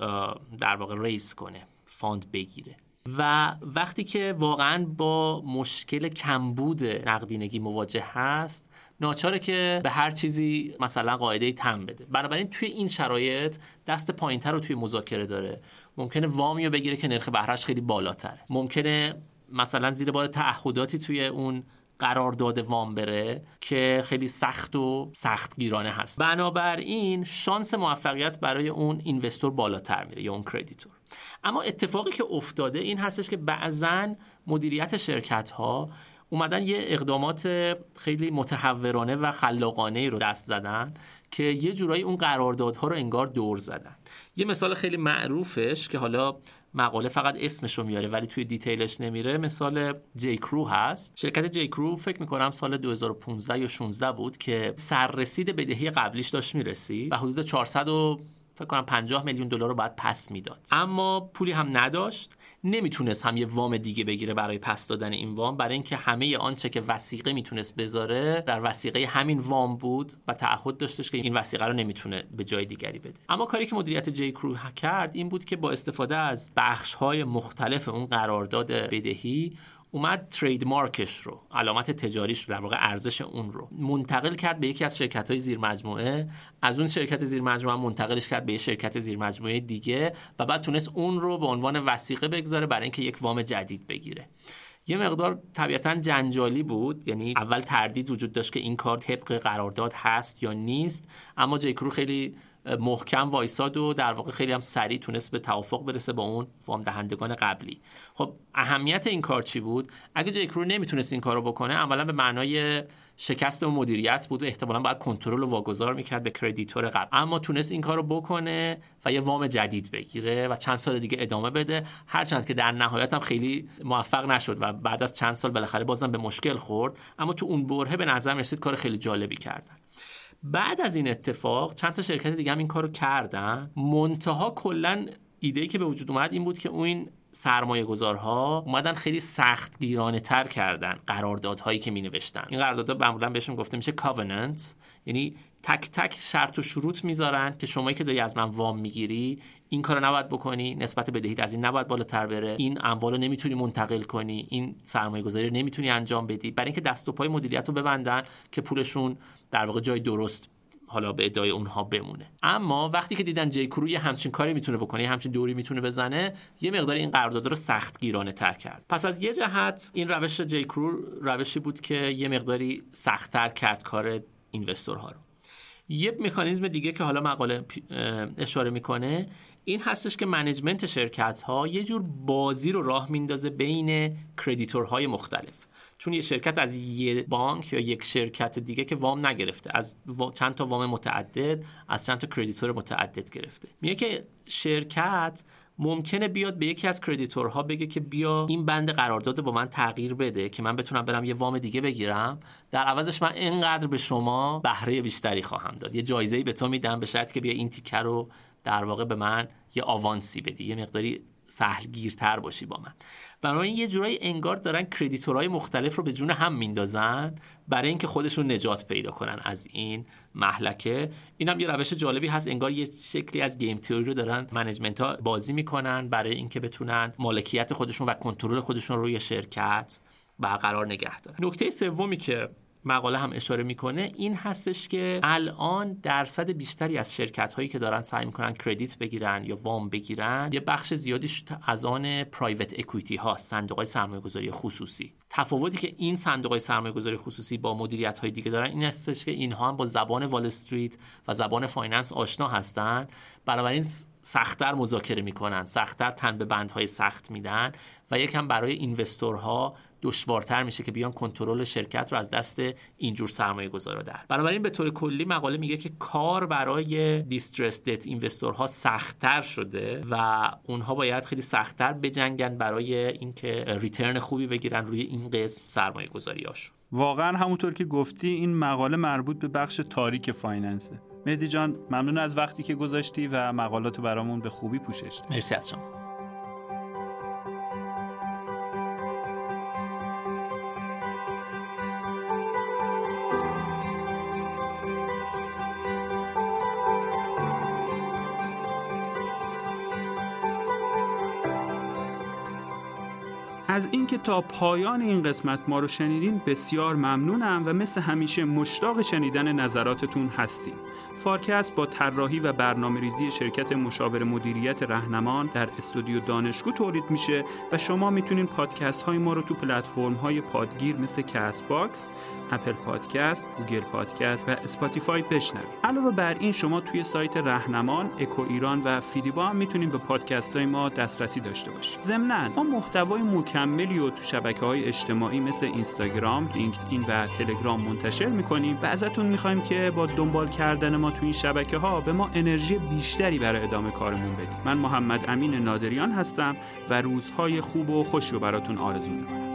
[SPEAKER 4] در واقع raise کنه. fund بگیره. و وقتی که واقعا با مشکل کمبود نقدینگی مواجه هست ناچاره که به هر چیزی مثلا قاعدتا تن بده. بنابراین توی این شرایط دست پایینتر رو توی مذاکره داره. ممکنه وامی رو بگیره که نرخ بهرهش خیلی بالاتره. ممکنه مثلا زیر بار تعهداتی توی اون قرارداد وام بره که خیلی سخت و سخت گیرانه هست. بنابراین شانس موفقیت برای اون investor بالاتر میره یا اون creditor. اما اتفاقی که افتاده این هستش که بعضا مدیریت شرکت ها اومدن یه اقدامات خیلی متحورانه و خلاقانه رو دست زدن که یه جورایی اون قراردادها رو انگار دور زدن. یه مثال خیلی معروفش که حالا مقاله فقط اسمش رو میاره ولی توی دیتیلش نمیره مثال جیکرو هست. شرکت جیکرو فکر می‌کنم سال 2015 یا 16 بود که سررسید بدهی قبلیش داشت می‌رسی و حدود 400 و فکر کنم 50 میلیون دلار رو باید پس می‌داد. اما پولی هم نداشت. نمی‌تونست هم یه وام دیگه بگیره برای پس دادن این وام. برای اینکه همه آنچه که وسیقه می‌تونست بذاره در وسیقه همین وام بود و تعهد داشتش که این وسیقه رو نمی‌تونه به جای دیگری بده. اما کاری که مدیریت جی کرو کرد این بود که با استفاده از بخش های مختلف اون قرارداد بدهی اومد ترید مارکش رو علامت تجاریش رو در واقع ارزش اون رو منتقل کرد به یکی از شرکت های زیر مجموعه از اون شرکت زیر مجموعه منتقلش کرد به یه شرکت زیر مجموعه دیگه و بعد تونست اون رو به عنوان وسیقه بگذاره برای اینکه یک وام جدید بگیره. یه مقدار طبیعتا جنجالی بود یعنی اول تردید وجود داشت که این کار طبق قرارداد هست یا نیست اما جیکرو خیلی محکم وایساد و در واقع خیلی هم سریع تونست به توافق برسه با اون وام دهندگان قبلی. خب اهمیت این کار چی بود؟ اگه جیکرو نمی‌تونست این کارو بکنه عملا به معنای شکست و مدیریت بود و احتمالا باید کنترل و واگذار می‌کرد به کردیتور قبل. اما تونست این کارو بکنه و یه وام جدید بگیره و چند سال دیگه ادامه بده. هرچند که در نهایت هم خیلی موفق نشد و بعد از چند سال بالاخره بازم به مشکل خورد. اما تو اون برهه به نظر رسید کار خیلی جالبی کردن. بعد از این اتفاق چند تا شرکت دیگه هم این کارو کردن. منتها کلا ایده که به وجود اومد این بود که اون سرمایه گذارها اومدن خیلی سخت گیرانه تر کردن قراردادهایی که می نوشتن این قراردادها معمولا بهشون گفته میشه کاوننت یعنی تک تک شرط و شروط می‌ذارن که شمایی که داری از من وام می‌گیری این کارو نباید بکنی نسبت بدهیت از این نباید بالاتر بره. این اموال رو نمی‌تونی منتقل کنی. این سرمایه گذاری رو نمی‌تونی انجام بدی. برای اینکه دست و پای مدیریت رو ببندن که پولشون در واقع جای درست حالا به ادعای اونها بمونه. اما وقتی که دیدن جی کرو یه همچین کاری می‌تونه بکنه یه همچین دوری می‌تونه بزنه یه مقدار این قرارداد رو سخت گیرانه تر کرد. پس از یه جهت این روش جی کرو روشی بود که یه مقداری سختتر کرد کار investor ها رو. یه مکانیزم دیگه که حالا مقاله اشاره می‌کنه این هستش که management شرکت ها یه جور بازی رو راه میندازه بین creditor های مختلف. چون یه شرکت از یه بانک یا یک شرکت دیگه که وام نگرفته از چند تا وام متعدد از چند تا creditor متعدد گرفته. میگه که شرکت ممکنه بیاد به یکی از creditor ها بگه که بیا این بند قرارداد با من تغییر بده که من بتونم برم یه وام دیگه بگیرم. در عوضش من اینقدر به شما بهره بیشتری خواهم داد. یه جایزه‌ای به تو میدم به شرطی که بیا این تیکه رو در واقع به من یه آوانسی بدی یه مقداری سهلگیرتر باشی با من. بنابراین یه جورایی انگار دارن creditor های مختلف رو به جون هم میندازن برای اینکه خودشون نجات پیدا کنن از این مهلکه. این هم یه روش جالبی هست. انگار یه شکلی از game theory رو دارن management ها بازی می‌کنن برای اینکه بتونن مالکیت خودشون و کنترل خودشون رو روی شرکت برقرار نگه دارن. نکته سومی که مقاله هم اشاره می‌کنه این هستش که الان درصد بیشتری از شرکت هایی که دارن سعی می‌کنن credit بگیرن یا وام بگیرن یه بخش زیادیش از آن private equity ها صندوق های سرمایه گذاری خصوصی. تفاوتی که این صندوق های سرمایه گذاری خصوصی با مدیریت های دیگه دارن این هستش که اینها هم با زبان وال استریت و زبان finance آشنا هستن. بنابراین سختتر مذاکره می‌کنن سختتر تن به بندهای سخت میدن و یکم برای اینوستورها دشوارتر میشه که بیان کنترل شرکت رو از دست اینجور سرمایه گذارا در بنابراین به طور کلی مقاله میگه که کار برای دیسترس دت اینوستورها سختتر شده و اونها باید خیلی سختتر بجنگن برای اینکه ریترن خوبی بگیرن روی این قسم سرمایه گذاریاشون
[SPEAKER 1] واقعا همونطور که گفتی این مقاله مربوط به بخش تاریک فایننسه. مهدی جان ممنون از وقتی که گذاشتی و مقالات برامون به خوبی پوشش
[SPEAKER 4] مرسی از شما.
[SPEAKER 1] از اینکه تا پایان این قسمت ما رو شنیدین بسیار ممنونم و مثل همیشه مشتاق شنیدن نظراتتون هستیم. فارکست با طراحی و برنامه ریزی شرکت مشاور مدیریت رهنمان در استودیو دانشگو تولید میشه و شما می‌تونین پادکست های ما رو تو پلتفرم های پادگیر مثل کست باکس، اپل پادکست، گوگل پادکست و اسپاتیفای بشنوید. علاوه بر این شما توی سایت رهنمان، اکو ایران و فیلیبا هم می‌تونید به پادکست های ما دسترسی داشته باشید. ضمناً ما محتوای مکملی رو تو شبکه های اجتماعی مثل اینستاگرام، لینکدین و تلگرام منتشر می‌کنیم و ازتون می‌خوایم که با دنبال کردن ما تو این شبکه ها به ما انرژی بیشتری برای ادامه کارمون بدید. من محمد امین نادریان هستم و روزهای خوب و خوشی رو براتون آرزو می‌کنم.